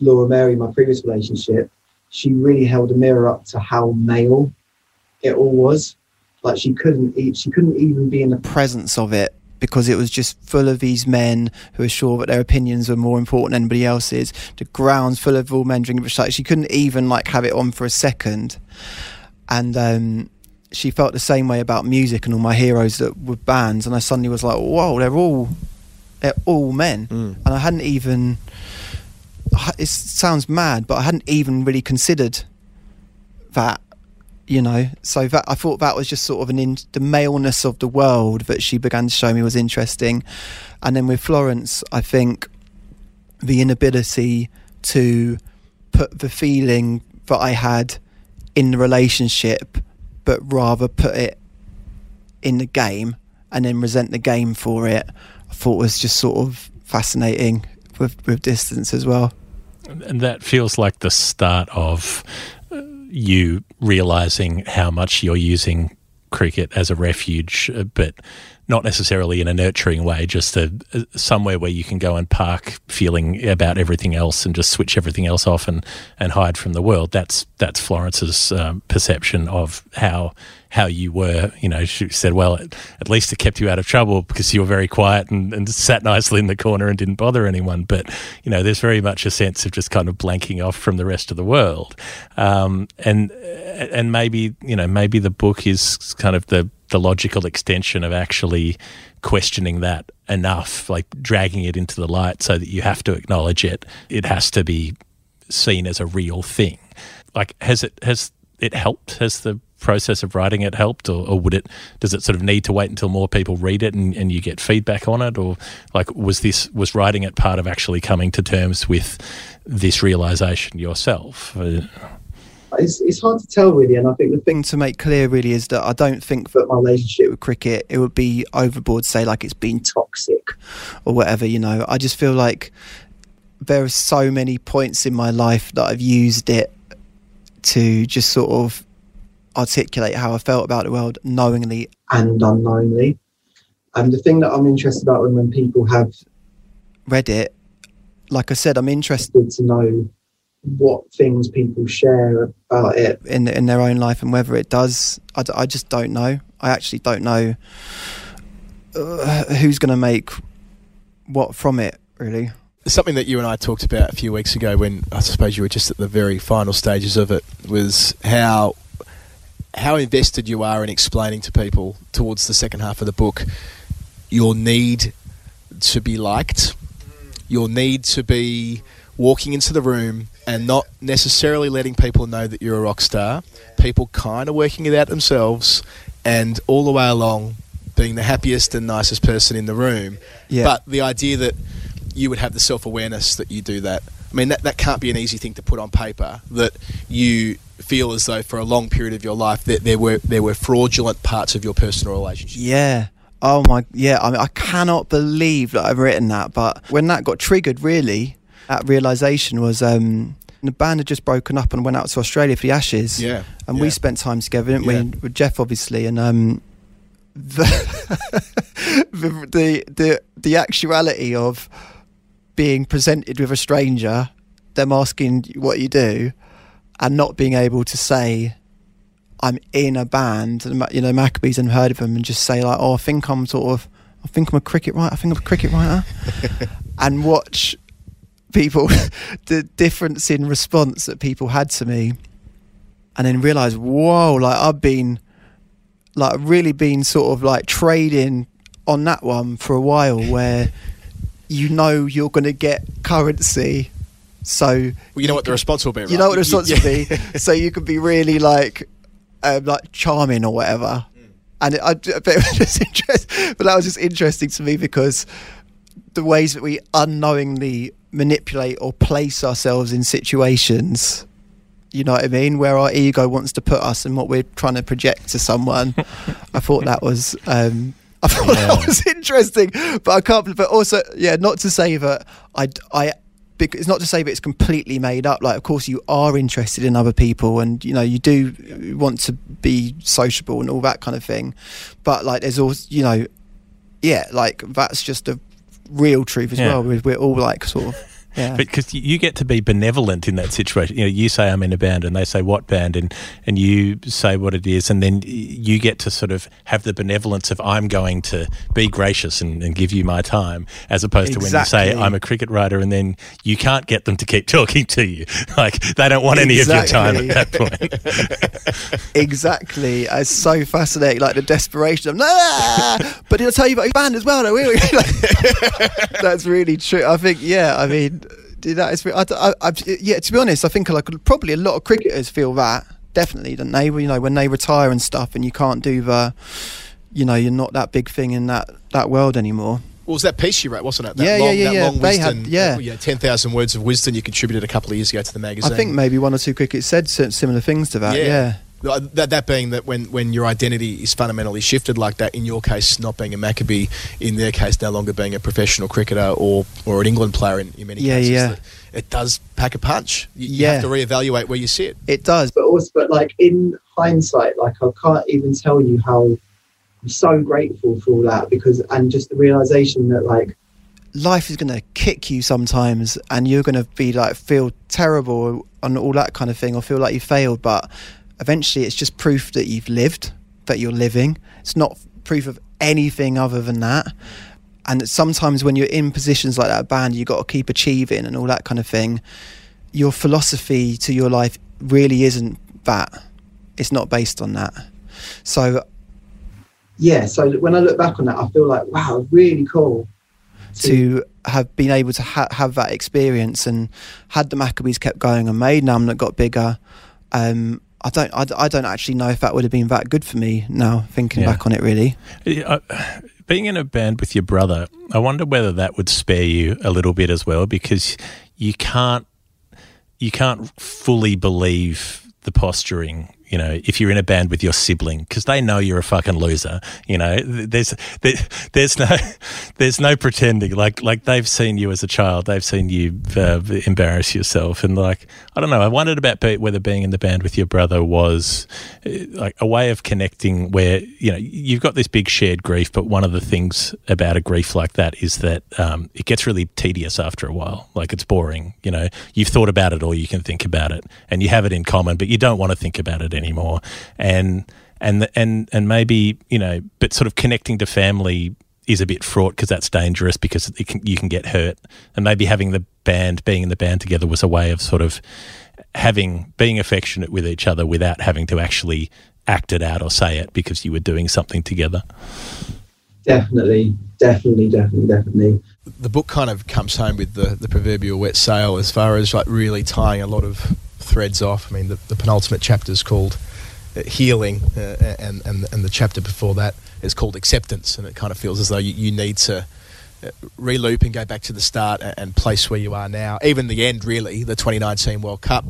Laura Mary, my previous relationship, she really held a mirror up to how male it all was. Like she couldn't eat, she couldn't even be in the presence of it because it was just full of these men who were sure that their opinions were more important than anybody else's. The grounds full of all men drinking, but like she couldn't even like have it on for a second. And um, she felt the same way about music and all my heroes that were bands. And I suddenly was like, whoa, they're all they're all men. And I hadn't even. It sounds mad, but I hadn't even really considered that you know so that i thought that was just sort of an in the maleness of the world that she began to show me was interesting. And then with florence i think the inability to put the feeling that i had in the relationship but rather put it in the game and then resent the game for it i thought was just sort of fascinating with with distance as well. And that feels like the start of you realizing how much you're using cricket as a refuge, uh, but not necessarily in a nurturing way, just a, a- somewhere where you can go and park feeling about everything else and just switch everything else off and, and hide from the world. That's that's Florence's um, perception of how how you were. You know, she said, well, at, at least it kept you out of trouble because you were very quiet and, and sat nicely in the corner and didn't bother anyone. But, you know, there's very much a sense of just kind of blanking off from the rest of the world. Um, and and maybe, you know, maybe the book is kind of the the logical extension of actually questioning that enough, like dragging it into the light so that you have to acknowledge it. It has to be seen as a real thing. Like, has it has it helped? Has the process of writing it helped, or, or would it? Does it sort of need to wait until more people read it and, and you get feedback on it, or like was this was writing it part of actually coming to terms with this realization yourself? Uh, It's, it's hard to tell really, and I think the thing to make clear really is that I don't think that my relationship with cricket it would be overboard to say like it's been toxic or whatever you know I just feel like there are so many points in my life that I've used it to just sort of articulate how I felt about the world knowingly and unknowingly. And the thing that I'm interested about when, when people have read it like I said I'm interested to know what things people share about it. in in their own life and whether it does I, d- I just don't know I actually don't know uh, who's going to make what from it really something that you and I talked about a few weeks ago when I suppose you were just at the very final stages of it was how how invested you are in explaining to people towards the second half of the book your need to be liked, your need to be walking into the room and not necessarily letting people know that you're a rock star, people kind of working it out themselves, and all the way along being the happiest and nicest person in the room. Yeah. But the idea that you would have the self awareness that you do that. I mean, that, that can't be an easy thing to put on paper. That you feel as though for a long period of your life that there were there were fraudulent parts of your personal relationship. Yeah. Oh my. Yeah. I mean, I cannot believe that I've written that. But when that got triggered, really, that realization was um, the band had just broken up and went out to Australia for the Ashes. Yeah, And we spent time together, didn't Yeah. we? With Geoff, obviously, and um, the, the the the the actuality of being presented with a stranger, them asking what you do, and not being able to say, I'm in a band, and you know, Maccabees and heard of them, and just say like, oh, I think I'm sort of, I think I'm a cricket writer, I think I'm a cricket writer, and watch people the difference in response that people had to me, and then realize, whoa, like I've been, like really been sort of like trading on that one for a while, where you know you're going to get currency. So Well, you know what the response will be. Right? you know what the response would be. So you could be really like, um, like charming or whatever. And it, I, but it was just interest, but that was just interesting to me because the ways that we unknowingly manipulate or place ourselves in situations. You know what I mean? Where our ego wants to put us and what we're trying to project to someone. I thought that was, um, I thought that was interesting, but I can't. But also, yeah, not to say that I, I it's not to say that it's completely made up. Like, of course, you are interested in other people, and you know, you do want to be sociable and all that kind of thing. But like, there's also, you know, yeah, like that's just a real truth as Yeah. well. We're, we're all like sort of, yeah. Because you get to be benevolent in that situation. You know, you say I'm in a band, and they say what band, and and you say what it is, and then you get to sort of have the benevolence of I'm going to be gracious and, and give you my time, as opposed to when you say I'm a cricket writer, and then you can't get them to keep talking to you. Like they don't want any of your time at that point. exactly. It's so fascinating, like the desperation of, nah! but he'll tell you about his band as well, though. will he?" That's really true. I think, yeah, I mean, do that is, I, I, I, yeah, to be honest, I think like probably a lot of cricketers feel that, definitely, don't they? You know, when they retire and stuff and you can't do the, you know, you're not that big thing in that, that world anymore. What was that piece you wrote, wasn't it? That Yeah, yeah, long, yeah, that yeah. long They had- wisdom, yeah. yeah, 10,000 words of wisdom you contributed a couple of years ago to the magazine. I think maybe one or two crickets said similar things to that, yeah. Uh, Uh, that, that being that when, when your identity is fundamentally shifted like that, in your case, not being a Maccabee, in their case, no longer being a professional cricketer or, or an England player in, in many Yeah, cases, yeah. it does pack a punch. You, you have to reevaluate where you sit. It does. But also, but like in hindsight, like I can't even tell you how I'm so grateful for all that because, and just the realization that like life is going to kick you sometimes and you're going to be like feel terrible and all that kind of thing or feel like you failed but eventually it's just proof that you've lived that you're living it's not proof of anything other than that and sometimes when you're in positions like that band you've got to keep achieving and all that kind of thing your philosophy to your life really isn't that it's not based on that so yeah, so when I look back on that, I feel like wow, really cool. to have been able to ha- have that experience and had the Maccabees kept going and made Nam that got bigger. Um, I don't, I, I don't actually know if that would have been that good for me now, thinking Yeah. back on it. Really, Uh, being in a band with your brother, I wonder whether that would spare you a little bit as well, because you can't you can't fully believe the posturing. You know, if you're in a band with your sibling, because they know you're a fucking loser. You know, there's there, there's no there's no pretending. Like like they've seen you as a child, they've seen you uh, embarrass yourself, and like I don't know. I wondered about be- whether being in the band with your brother was uh, like a way of connecting where you know you've got this big shared grief, but one of the things about a grief like that is that um, it gets really tedious after a while. Like it's boring. You know, you've thought about it, or you can think about it, and you have it in common, but you don't want to think about it anymore. And and and and maybe you know, but sort of connecting to family is a bit fraught because that's dangerous because can, you can get hurt. And maybe having the band, being in the band together, was a way of sort of having being affectionate with each other without having to actually act it out or say it because you were doing something together. Definitely, definitely, definitely, definitely. the book kind of comes home with the, the proverbial wet sail as far as like really tying a lot of threads off. I mean, the, the penultimate chapter is called uh, healing, uh, and, and and the chapter before that is called acceptance, and it kind of feels as though you, you need to uh, reloop and go back to the start and, and place where you are now. Even the end, really, the 2019 World Cup.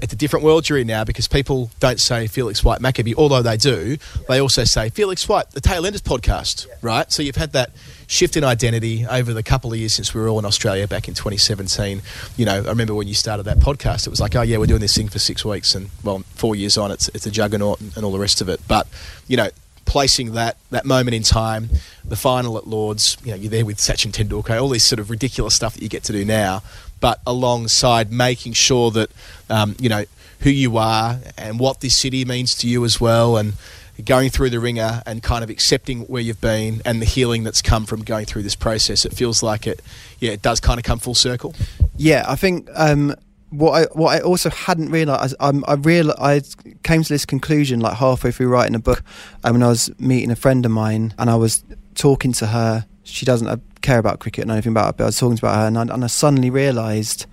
It's a different world you're in now because people don't say Felix White Maccabee, although they do. They also say Felix White, the Tailenders podcast, right? So you've had that shift in identity over the couple of years since we were all in Australia back in 2017. You know, I remember when you started that podcast, it was like, oh yeah, we're doing this thing for six weeks, and well, four years on, it's it's a juggernaut and, and all the rest of it. But you know, placing that that moment in time, the final at Lords, you know, you're there with Sachin Tendulkar, all this sort of ridiculous stuff that you get to do now, but alongside making sure that um, you know who you are and what this city means to you as well, and going through the ringer and kind of accepting where you've been and the healing that's come from going through this process. It feels like it, yeah, it does kind of come full circle. Yeah, I think um, what I what I also hadn't realised, um, I real I came to this conclusion like halfway through writing a book, um, when I was meeting a friend of mine and I was talking to her. She doesn't uh, care about cricket and anything about it, but I was talking about her, and I, and I suddenly realised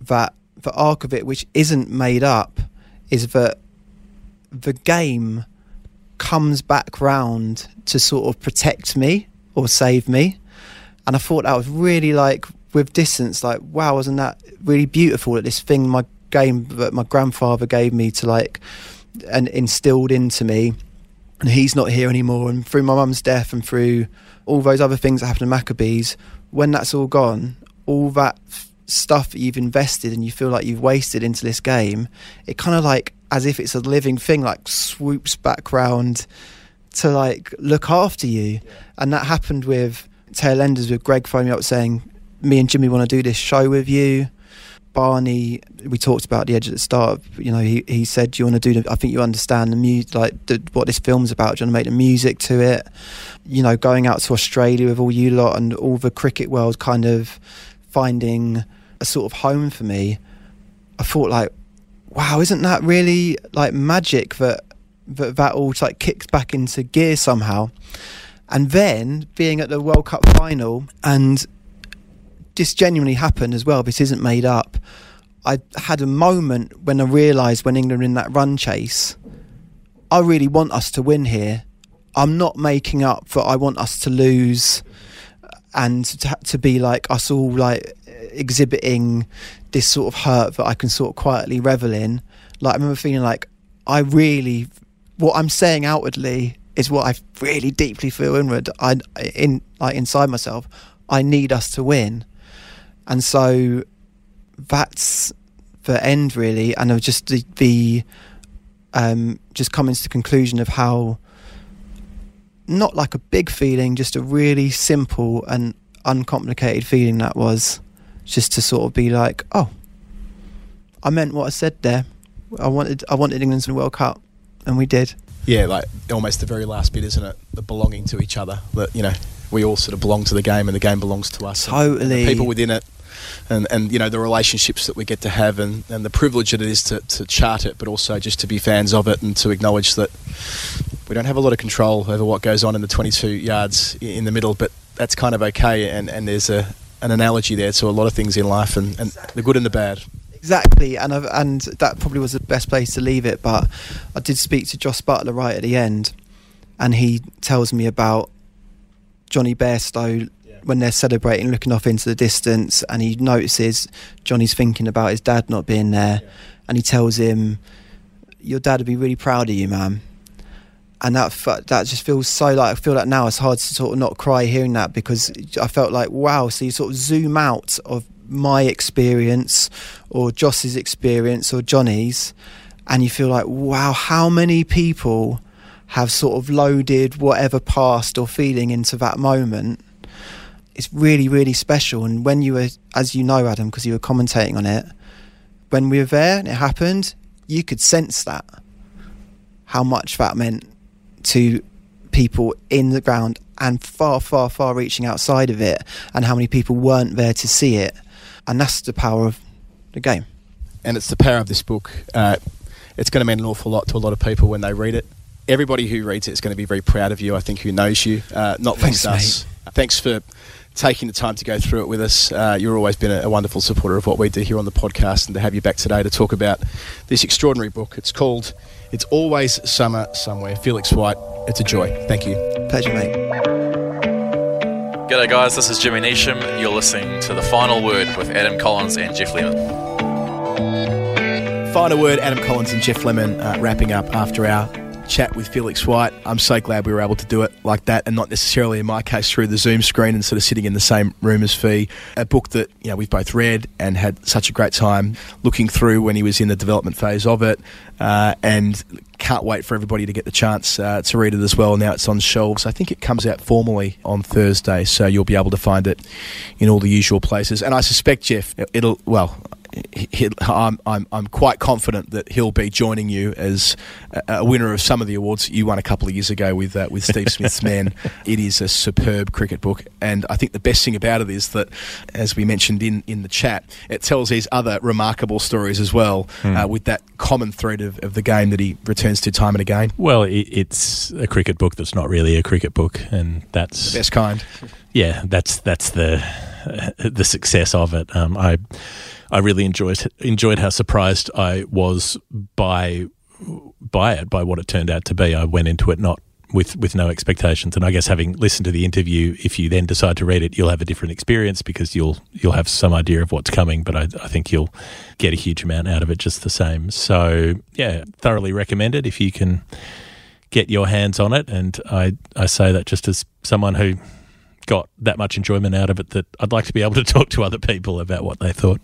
that the arc of it, which isn't made up, is that the game comes back round to sort of protect me or save me. And I thought that was really like with distance, like, wow, wasn't that really beautiful that this thing my game that my grandfather gave me to like and instilled into me and he's not here anymore and through my mum's death and through all those other things that happened in Maccabees, when that's all gone, all that f- stuff that you've invested and you feel like you've wasted into this game, it kind of like as if it's a living thing, like swoops back round to like look after you. And that happened with Tailenders with Greg phoning me up saying, Me and Jimmy want to do this show with you. Barney, we talked about the edge at the start. You know, he, he said, "Do you want to do? The, I think you understand the music, like the, what this film's about. Do you want to make the music to it? You know, going out to Australia with all you lot and all the cricket world, kind of finding a sort of home for me. I thought, like, wow, isn't that really like magic that that that all like kicks back into gear somehow? And then being at the World Cup final and this genuinely happened as well. This isn't made up. I had a moment when I realised when England in that run chase, I really want us to win here. I'm not making up for I want us to lose and to, to be like us all like exhibiting this sort of hurt that I can sort of quietly revel in. Like I remember feeling like I really what I'm saying outwardly is what I really deeply feel inward. I in like inside myself. I need us to win, and so that's the end really. And just the, the um, just coming to the conclusion of how not like a big feeling, just a really simple and uncomplicated feeling that was just to sort of be like, oh, I meant what I said there. I wanted I wanted England to win the World Cup, and we did. Yeah, like almost the very last bit, isn't it? The belonging to each other. That you know, we all sort of belong to the game, and the game belongs to us. And Totally. the people within it and, and you know the relationships that we get to have and, and the privilege that it is to, to chart it, but also just to be fans of it and to acknowledge that we don't have a lot of control over what goes on in the 22 yards in the middle, but that's kind of okay. And, and there's a an analogy there to a lot of things in life, and, and the good and the bad. Exactly, and I've, and that probably was the best place to leave it. But I did speak to Jos Buttler right at the end, and he tells me about Johnny Bairstow when they're celebrating, looking off into the distance, and he notices Johnny's thinking about his dad not being there, and he tells him, "Your dad would be really proud of you, man." And that that just feels so like I feel like now it's hard to sort of not cry hearing that because I felt like wow. So you sort of zoom out of my experience or Jos's experience or Johnny's, and you feel like wow, how many people have sort of loaded whatever past or feeling into that moment it's really really special and when you were as you know adam because you were commentating on it when we were there and it happened you could sense that how much that meant to people in the ground and far far far reaching outside of it and how many people weren't there to see it and that's the power of the game and it's the power of this book. Uh, it's going to mean an awful lot to a lot of people when they read it. Everybody who reads it is going to be very proud of you. I think who knows you, uh, not Thanks, least us. Thanks for taking the time to go through it with us. Uh, you've always been a, a wonderful supporter of what we do here on the podcast, and to have you back today to talk about this extraordinary book. It's called "It's Always Summer Somewhere." Felix White. It's a joy. Thank you. pleasure mate G'day, guys. This is Jimmy Neesham. You're listening to The Final Word with Adam Collins and Geoff Lemon. Final word, Adam Collins and Geoff Lemon uh, wrapping up after our chat with Felix White. I'm so glad we were able to do it like that and not necessarily, in my case, through the Zoom screen and sort of sitting in the same room as Fee. A book that you know we've both read and had such a great time looking through when he was in the development phase of it, uh, and can't wait for everybody to get the chance uh, to read it as well. Now it's on shelves. I think it comes out formally on Thursday, so you'll be able to find it in all the usual places. And I suspect, Geoff, it'll well he, I'm, I'm, I'm quite confident that he'll be joining you as a, a winner of some of the awards you won a couple of years ago with uh, with Steve Smith's Men. It is a superb cricket book, and I think the best thing about it is that, as we mentioned in, in the chat, it tells these other remarkable stories as well, uh, with that common thread of, of the game that he returns to time and again. Well, it, it's a cricket book that's not really a cricket book, and that's the Best kind. yeah, that's that's the the success of it. Um, I I really enjoyed enjoyed how surprised I was by by it, by what it turned out to be. I went into it not with with no expectations, and I guess having listened to the interview, if you then decide to read it, you'll have a different experience because you'll you'll have some idea of what's coming. But I, I think you'll get a huge amount out of it just the same. So yeah, thoroughly recommended if you can get your hands on it. And I I say that just as someone who got that much enjoyment out of it that I'd like to be able to talk to other people about what they thought.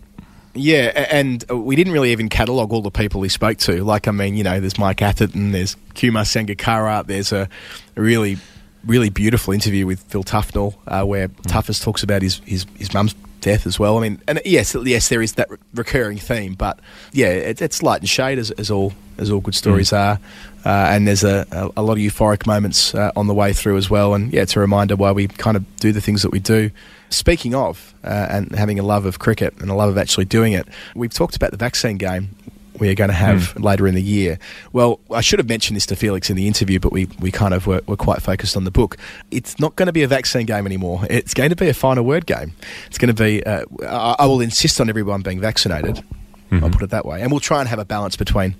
Yeah, and uh, we didn't really even catalogue all the people he spoke to. Like, I mean, you know, there's Mike Atherton, there's Kumar Sangakkara, there's a, a really, really beautiful interview with Phil Tufnell uh, where Tuffers talks about his, his, his mum's death as well. I mean, and yes, yes, there is that re- recurring theme, but yeah, it, it's light and shade as, as all as all good stories are. Uh, and there's a, a, lot of euphoric moments uh, on the way through as well. And yeah, it's a reminder why we kind of do the things that we do. Speaking of, uh, and having a love of cricket and a love of actually doing it, we've talked about the vaccine game we are going to have later in the year. Well, I should have mentioned this to Felix in the interview, but we, we kind of were, were quite focused on the book. It's not going to be a vaccine game anymore. It's going to be a final word game. It's going to be, uh, I, I will insist on everyone being vaccinated. I'll put it that way. And we'll try and have a balance between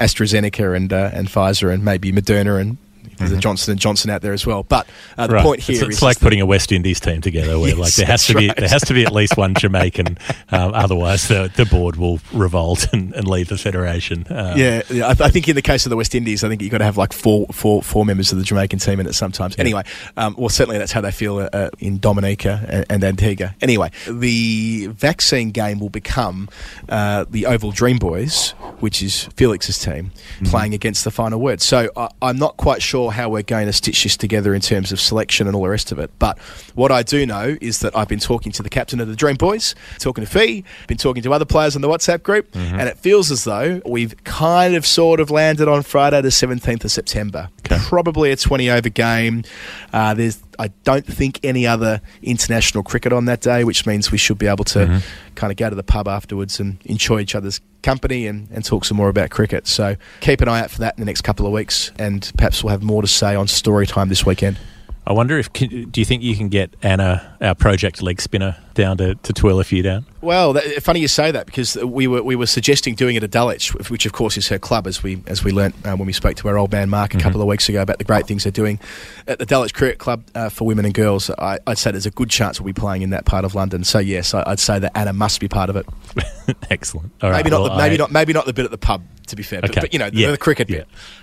AstraZeneca and, uh, and Pfizer and maybe Moderna and there's a Johnson and Johnson out there as well. But uh, the Right. point here it's, is it's like putting a West Indies team together, where Yes, like there has to be right. there has to be at least one Jamaican, um, otherwise the the board will revolt and, and leave the federation. Um, Yeah, yeah, I, I think in the case of the West Indies, I think you've got to have like four, four, four members of the Jamaican team in it sometimes. Anyway, um, well, certainly that's how they feel uh, uh, in Dominica and, and Antigua. Anyway, the vaccine game will become uh, the Oval Dream Boys, which is Felix's team, playing against the final word. So I, I'm not quite sure how we're going to stitch this together in terms of selection and all the rest of it. But what I do know is that I've been talking to the captain of the Dream Boys, talking to Fee, been talking to other players in the WhatsApp group, and it feels as though we've kind of sort of landed on Friday the 17th of September. probably a 20 over game. Uh, there's, I don't think, any other international cricket on that day, which means we should be able to Mm-hmm. kind of go to the pub afterwards and enjoy each other's company and, and talk some more about cricket. So keep an eye out for that in the next couple of weeks, and perhaps we'll have more to say on story time this weekend. I wonder if can, do you think you can get Anna, our project leg spinner, down to, to twirl a few down? Well, that, funny you say that because we were we were suggesting doing it at Dulwich, which of course is her club, as we as we learnt uh, when we spoke to our old man Mark a couple of weeks ago about the great things they're doing at the Dulwich Cricket Club uh, for women and girls. I, I'd say there's a good chance we'll be playing in that part of London. So yes, I, I'd say that Anna must be part of it. Excellent. All right. maybe not well, the, maybe I- not maybe not the bit at the pub. To be fair, but, Okay. but, you know the, Yeah. the cricket Yeah.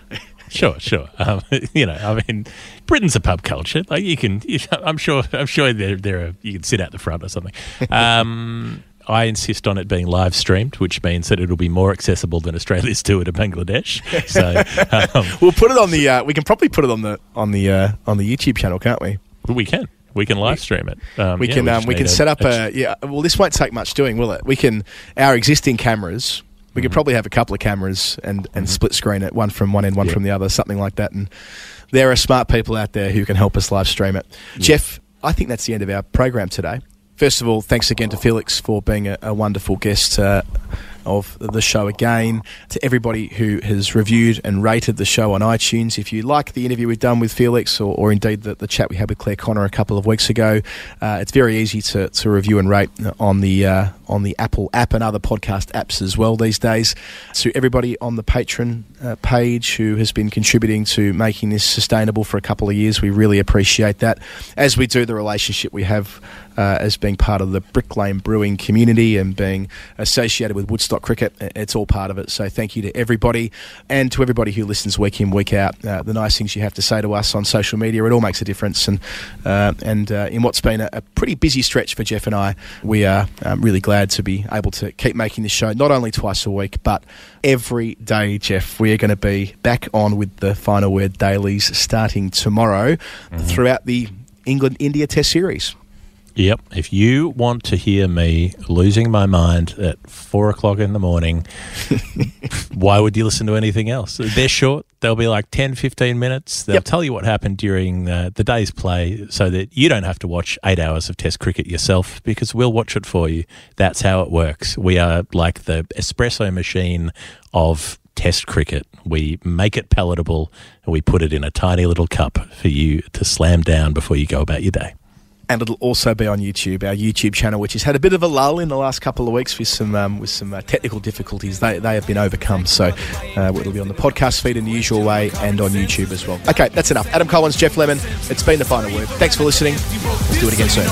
bit. Sure, sure. Um, you know, I mean, Britain's a pub culture. Like you can, you, I'm sure, I'm sure there, there are. You can sit out the front or something. Um, I insist on it being live streamed, which means that it'll be more accessible than Australia's tour to Bangladesh. So um, We'll put it on the. Uh, we can probably put it on the on the uh, on the YouTube channel, can't we? we can, we can live stream it. Um, we yeah, can um, just we can set up a, a, yeah. Well, this won't take much doing, will it? We can our existing cameras. We Mm-hmm. could probably have a couple of cameras and, and split screen it, one from one end, one Yeah. from the other, something like that. And there are smart people out there who can help us live stream it. Geoff, I think that's the end of our program today. First of all, thanks again to Felix for being a, a wonderful guest uh, of the show again. To everybody who has reviewed and rated the show on iTunes, if you like the interview we've done with Felix, or, or indeed the, the chat we had with Clare Connor a couple of weeks ago, uh, it's very easy to, to review and rate on the uh, on the Apple app and other podcast apps as well these days. To everybody on the Patreon uh, page who has been contributing to making this sustainable for a couple of years, we really appreciate that. As we do the relationship we have uh, as being part of the Brick Lane Brewing community and being associated with Woodstock Cricket. It's all part of it. So thank you to everybody and to everybody who listens week in, week out. Uh, the nice things you have to say to us on social media, it all makes a difference. And uh, and uh, in what's been a, a pretty busy stretch for Geoff and I, we are um, really glad to be able to keep making this show not only twice a week, but every day, Geoff. We are going to be back on with the Final Word dailies starting tomorrow throughout the England India Test Series. Yep. If you want to hear me losing my mind at four o'clock in the morning, why would you listen to anything else? They're short. They'll be like 10, 15 minutes. They'll Yep. tell you what happened during uh, the day's play so that you don't have to watch eight hours of Test cricket yourself because we'll watch it for you. That's how it works. We are like the espresso machine of Test cricket. We make it palatable and we put it in a tiny little cup for you to slam down before you go about your day. And it'll also be on YouTube, our YouTube channel, which has had a bit of a lull in the last couple of weeks with some um, with some uh, technical difficulties. They, they have been overcome, so uh, it'll be on the podcast feed in the usual way and on YouTube as well. Okay, that's enough. Adam Collins, Geoff Lemon. It's been the Final Word. Thanks for listening. Let's do it again soon.